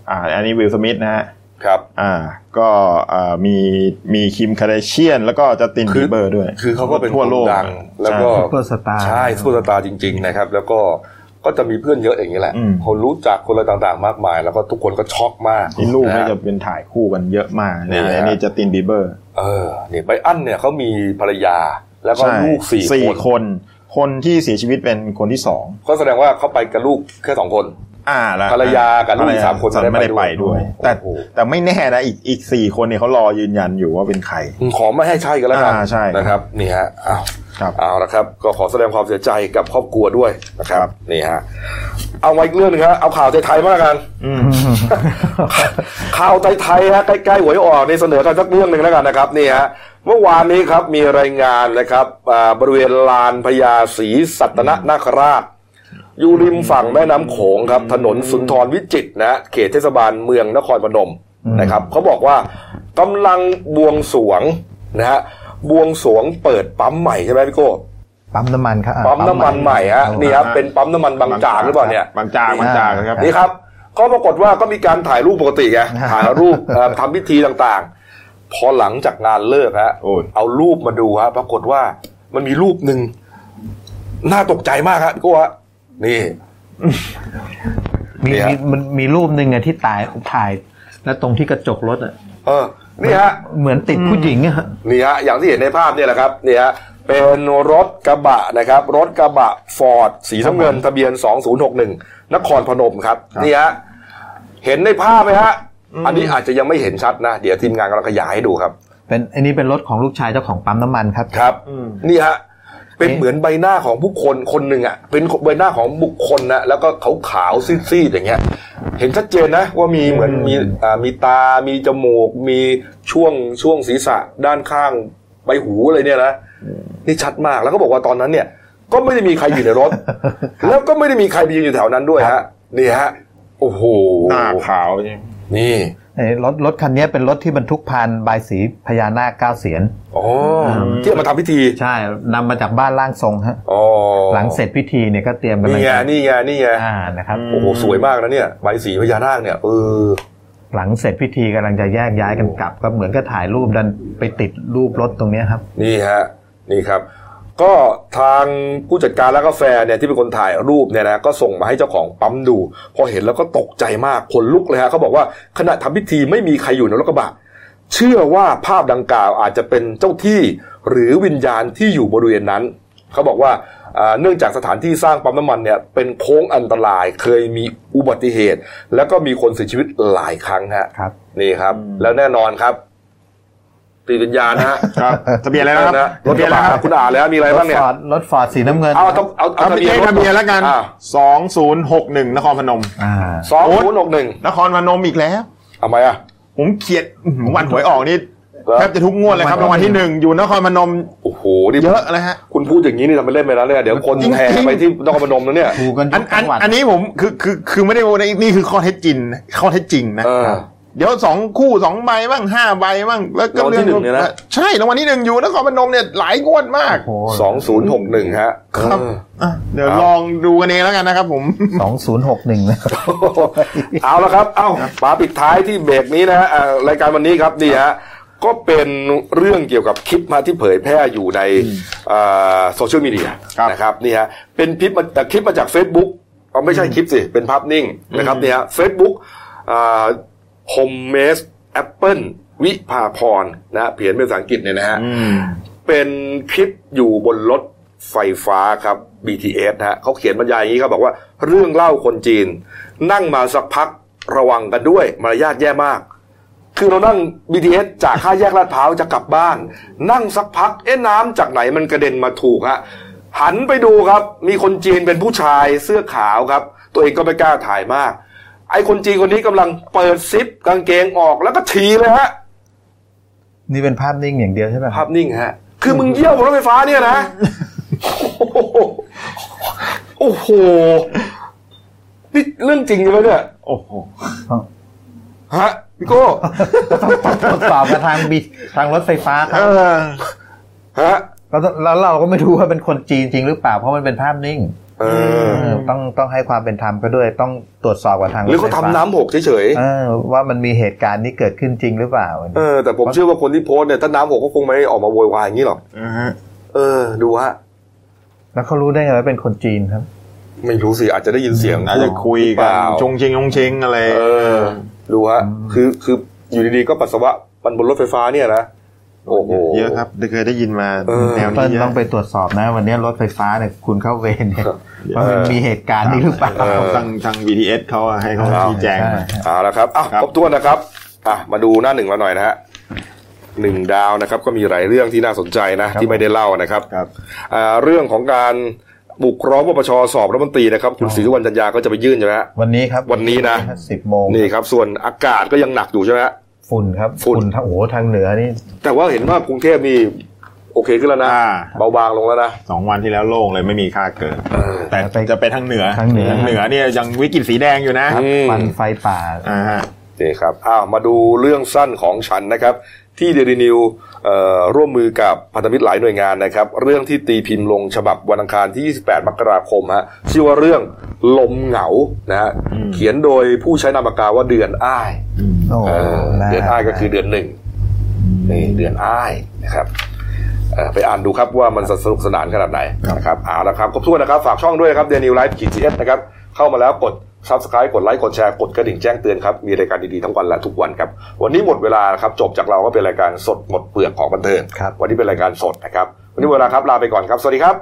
อ่าอันนี้วิลสมิธนะฮะ ครับ อ่า ก็อ่ามีมีคิมคาร์ดาเชียน แล้วก็จัสตินคือบีเบอร์ด้วย คือเขาก็เป็นทั่วโลกคนดัง แล้วก็ซุปเปอร์สตาร์ใช่ซุปเปอร์สตาร์จริง ๆ นะครับ แล้วก็ก็จะมีเพื่อนเยอะอย่างนี้แหละอืมคนรู้จักคนอะไรต่างๆ มากมาย แล้วก็ทุกคนก็ช็อกมากนี่ลูกนะนี่ฮะจะเป็นถ่ายคู่กันเยอะมากนี่เนี่ยฮะนี่จัสตินบีเบอร์ เออเนี่ยไบอันเนี่ยเขามีภรรยาแล้วก็ใช่ลูกสี่สี่คนคนคนที่เสียชีวิตเป็นคนที่สองก็แสดงว่าเขาไปกับลูกแค่สองคน อ่าแล้วภรรยากับลูกอีกสามคนไม่ไม่ได้ได้ไปไปด้ด้ววยยแต่โอ้โหแต่ไม่แน่นะอีกอีกสี่คนเนี่ยเขารอยืนยันอยู่ว่าเป็นใคร ขอไม่ให้ใช่กันแล้วกันอ่าใช่นะครับนี่ฮะอ้าวครับเอาละครับ ก็ขอแสดงความเสียใจกับครอบครัวด้วยนะครับนี่ฮะเอามาอีกเรื่องหนึงครับเอาข่าวไทยๆมากกันอืมข่าวไทยๆฮะใกล้ๆหวยออกนี่เสนอกันสักเรื่องหนึ่งแล้วกันนะครับนี่ฮะเมื่อวานนี้ครับมีรายงานนะครับอ่าบริเวณลานพญาศรีสัตนนาคราช อยู่ริมฝั่งแม่น้ำโขงครับ ถนนสุนทรวิจิตรนะฮะเขตเทศบาลเมืองนครพนมนะครับเขาบอกว่ากำลังบวงสรวงนะฮะบวงสรวงเปิดปั๊มใหม่ใช่ไหมพี่โก้ปั๊มน้ำมันครับอะปั๊มน้ำมันใหม่ฮะนี่ครับเป็นปั๊มน้ำมันบางจากหรือเปล่าเนี่ยบางจากบางจากนะครับนี่ครับก็ปรากฏว่าก็มีการถ่ายรูปปกติไงถ่ายรูปเอ่อทำพิธีต่างๆ พอหลังจากงานเลิกฮะโอ้ยเอารูปมาดูฮะปรากฏว่ามันมีรูปหนึ่งน่าตกใจมากครับพี่โก้ฮะ นี่มีเนี่ยมีมันมีรูปหนึ่งอะที่ตายถ่าย และตรงที่กระจกรถอะเออนี่ฮะ เหมือนติดผู้หญิงอะฮะนี่ฮะอย่างที่เห็นในภาพเนี่ยแหละครับนี่ฮะเป็นรถกระบะนะครับ รถกระบะฟอร์ดสีน้ำเงินทะเบียน 2061 นครพนมครับนี่ฮะเห็นในภาพไหมฮะ อันนี้อาจจะยังไม่เห็นชัดนะ เดี๋ยวทีมงานกำลังขยายให้ดูครับ เป็นอันนี้เป็นรถของลูกชายเจ้าของปั๊มน้ำมันครับ ครับอืมนี่ฮะ เป็นเอ๊ะเหมือนใบหน้าของบุคคลคนหนึ่งอะเป็นใบหน้าของบุคคลนะแล้วก็ขาวขาวๆซีดๆอย่างเงี้ย เห็นชัดเจนนะว่ามีเหมือนมีอ่ามีตา มีจมูก มีช่วงช่วงศีรษะด้านข้างใบหูอะไรเนี่ยนะนี่ชัดมากแล้วก็บอกว่าตอนนั้นเนี่ย ก็ไม่ได้มีใครอยู่ในรถ แล้วก็ไม่ได้มีใครไปยืนอยู่แถวนั้นด้วยฮะนี่ฮะโอ้โหหน้าขาวใช่ไหมนี่เอ้ย รถรถคันนี้เป็นรถที่บรรทุกพานบายสีพญานาคเก้าเสียนอ๋อที่เอามาทำพิธี ใช่นำมาจากบ้านร่างทรงฮะอ๋อหลังเสร็จพิธีเนี่ยก็เตรียมกันนี่ไงนี่ไงนี่ไงอ่านะครับโอ้โหสวยมากนะเนี่ยใบสีพญานาคเนี่ยเออหลังเสร็จพิธีกำลังจะแยกย้ายกันกลับ ก็เหมือนก็ถ่ายรูปดันไปติดรูปรถตรงเนี้ยครับ นี่ฮะนี่ครับ ก็ทางผู้จัดการร้านกาแฟเนี่ยที่เป็นคนถ่ายรูปเนี่ยนะก็ส่งมาให้เจ้าของปั๊มดู พอเห็นแล้วก็ตกใจมากขนลุกเลยฮะเขาบอกว่าขณะทำพิธีไม่มีใครอยู่ในรถกระบะเชื่อว่าภาพดังกล่าวอาจจะเป็นเจ้าที่หรือวิญญาณที่อยู่บริเวณนั้น เขาบอกว่าอ่าเนื่องจากสถานที่สร้างปั๊มน้ำมันเนี่ยเป็นโค้งอันตรายเคยมีอุบัติเหตุ แล้วก็มีคนเสียชีวิตหลายครั้งฮะครับนี่ครับ แล้วแน่นอนครับ ติดวิญญาณนะฮะครับทะเบียนอะไรนะครับนะรถทะกเบียนระอะไรบะครับคุณอ่านแล้วมีอะไรรบ้าถงเนี่ยฟอร์ดรถฟอร์ดสีน้ำเงินเอาเอาเอาเอาทะเบียนทะเบียนแล้วกันอ่าสองศูนย์หกหนึ่งนครพนมอ่าสองศูนย์หกหนึ่งนครพนมอีกแล้วทำไมอะผมเขียดอื้อหือวันหวยออกนี่เหรอแทบจะทุกงวดเลยครับรางวัลที่หนึ่งอยู่นครพนมโอ้โหนี่เยอะเลยฮะคุณพูดอย่างนี้นี่ทำไปเล่นไปแล้วเนี่ยเดี๋ยวคนจริงๆแห่ไปที่นครพนมแล้วเนี่ยถูกกันอัทุนกอัจันงหวัดอันนี้ผมคือคือคือไม่ได้โม้นะนี่คือข้อเท็จจริงนะข้อเท็จจริงนะ เออเดี๋ยวสองคู่สองใบบ้างห้าใบบ้างแล้วก็รางวัลที่หนึ่งเนี่ยนะ ใช่รางวัลที่หนึ่งอยู่นครพนมเนี่ยหลายงวดมาก โอ้สองศูนย์หกหนึ่งฮะ ครับเอออะเดี๋ยวครับลองดูกันเองแล้วกันนะครับผม สองศูนย์หกหนึ่งนะ เอาละครับ เอ้ามาปิดท้ายที่เบรกนี้นะฮะอ่ารายการวันนี้ครับนี่ฮะ ก็เป็นเรื่องเกี่ยวกับคลิปมาที่เผยแพร่อยู่ในโซเชียลมีเดียครับ นะครับนี่ฮะ เป็นคลิปมาแต่คลิปมาจาก Facebook เอาไม่ใช่คลิปสิ เป็นภาพนิ่งนะครับเนี่ยเฟซบุ๊ก โฮมเมสแอปเปิลวิภาพรนะฮะเขียนเป็นภาษาอังกฤษเนี่ยนะฮะอืมเป็นคลิปอยู่บนรถไฟฟ้าครับ BTS นะฮะเขาเขียนบรรยายอย่างนี้ครับบอกว่าเรื่องเล่าคนจีน นั่งมาสักพักระวังกันด้วย มารยาทแย่มาก คือเรานั่ง BTS จากห้าแยกลาดพร้าวจะกลับบ้าน นั่งสักพักเอ๊ะน้ำจากไหนมันกระเด็นมาถูกฮะหันไปดูครับ มีคนจีนเป็นผู้ชายเสื้อขาวครับ ตัวเองก็ไม่กล้าถ่ายมาก ไอ้คนจีนคนนี้กำลังเปิดซิปกางเกงออกแล้วก็ถีเลยฮะ นี่เป็นภาพนิ่งอย่างเดียวใช่ไหมภาพนิ่งฮะ คือมึงเยี่ยวบนรถไฟฟ้าเนี่ยนะ โอ้โห นี่เรื่องจริงใช่ไหมเนี่ย โอ้โห ฮะพี่โก้ต้องตรวจสอบกับทางบีทางรถไฟฟ้าคเอรับอฮะแล้วแล้วเราก็ไม่รู้ว่าเป็นคนจีนจริงหรือเปล่าเพราะมันเป็นภาพนิ่งเออเออ ต้องต้องให้ความเป็นธรรมก็ด้วยต้องตรวจสอบกับทางหรือเขาทำน้ำหกเฉยเออว่ามันมีเหตุการณ์นี้เกิดขึ้นจริงหรือเปล่าๆเออแต่ผมเชื่อว่าคนที่โพสต์เนี่ยถ้าน้ำหกก็คงไม่ออกมาโวยวายอย่างนี้หรอกอ่าฮะเออ ดูฮะแล้วเขารู้ได้ไงว่าเป็นคนจีนครับ ไม่รู้สิอาจจะได้ยินเสียงอาจจะคุยหรือเปกันล่าชงเชงชงเชงอะไร เออ ดูฮะคือคืออยู่ดีๆก็ปัสสาวะมันบนรถไฟฟ้าเนี่ยนะ โอ้โหเยอะครับเคยได้ยินมาเออแนวเปิ้นี้ลเยอะต้องไปตรวจสอบนะ วันนี้รถไฟฟ้าเนี่ยคุณเข้าเวรเนี่ยครับว่ามันมีเหตุการณ์นี้หรือเปล่าเออทางทาง BTS เขาอะให้เขาครับชี้แจงมาใช่เอาละครับอ้าวครับครบถ้วนนะครับอะมาดูหน้าหนึ่งเราหน่อยนะฮะหนึ่งดาวนะครับก็มีหลายเรื่องที่น่าสนใจนะที่ไม่ได้เล่านะครับครับอ่าเรื่องของการบุกร้องปปชสอบรัฐมนตรีนะครับคุณศรีสุวรรณจันยาก็จะไปยื่นใช่ไหมฮะวันนี้ครับวันนี้นะสิบโมงนี่ครับส่วนอากาศก็ยังหนักอยู่ใช่ไหมฮะ ฝุ่นครับฝุ่น ทางโอ้โหทางเหนือนี่ แต่ว่าเห็นว่ากรุงเทพนี่โอเคขึ้นแล้วนะ อ่า เบาบางลงแล้วนะ สองวันที่แล้วโล่งเลยไม่มีค่าเกินเออแต่จะไปทางเหนือทางเหนือ เหนือเนี่ยยังวิกฤตสีแดงอยู่นะอืม มันไฟป่า อ่าฮะนี่ครับ อ้าว มาดูเรื่องสั้นของฉันนะครับ ที่เดลินิวส์ร่วมมือกับพันธมิตรหลายหน่วยงานนะครับ เรื่องที่ตีพิมพ์ลงฉบับวันอังคารที่ 28 มกราคมฮะชื่อว่าเรื่องลมเหงานะฮะเขียนโดยผู้ใช้นามปากกาว่าเดือนอ้ายโอ้เออน่เดือนอ้ายก็คือเดือนหนึ่งนี่เดือนอ้ายนะครับเอ่อ ไปอ่านดูครับว่ามันสนุกสนานขนาดไหนนะครับเอาละครับครบถ้วนนะครับ ฝากช่องด้วยนะครับเดลินิวส์ไลฟ์ขีดจีเอสนะครับ เข้ามาแล้วกด subscribe กดไลค์กดแชร์กดกระดิ่งแจ้งเตือนครับ มีรายการดี ๆ ทั้งวันและทุกวันครับ วันนี้หมดเวลาครับ จบจากเราก็เป็นรายการสดหมดเปลือกของบันเทิงครับวันนี้เป็นรายการสดนะครับ วันนี้หมดเวลาครับลาไปก่อนครับ สวัสดีครับ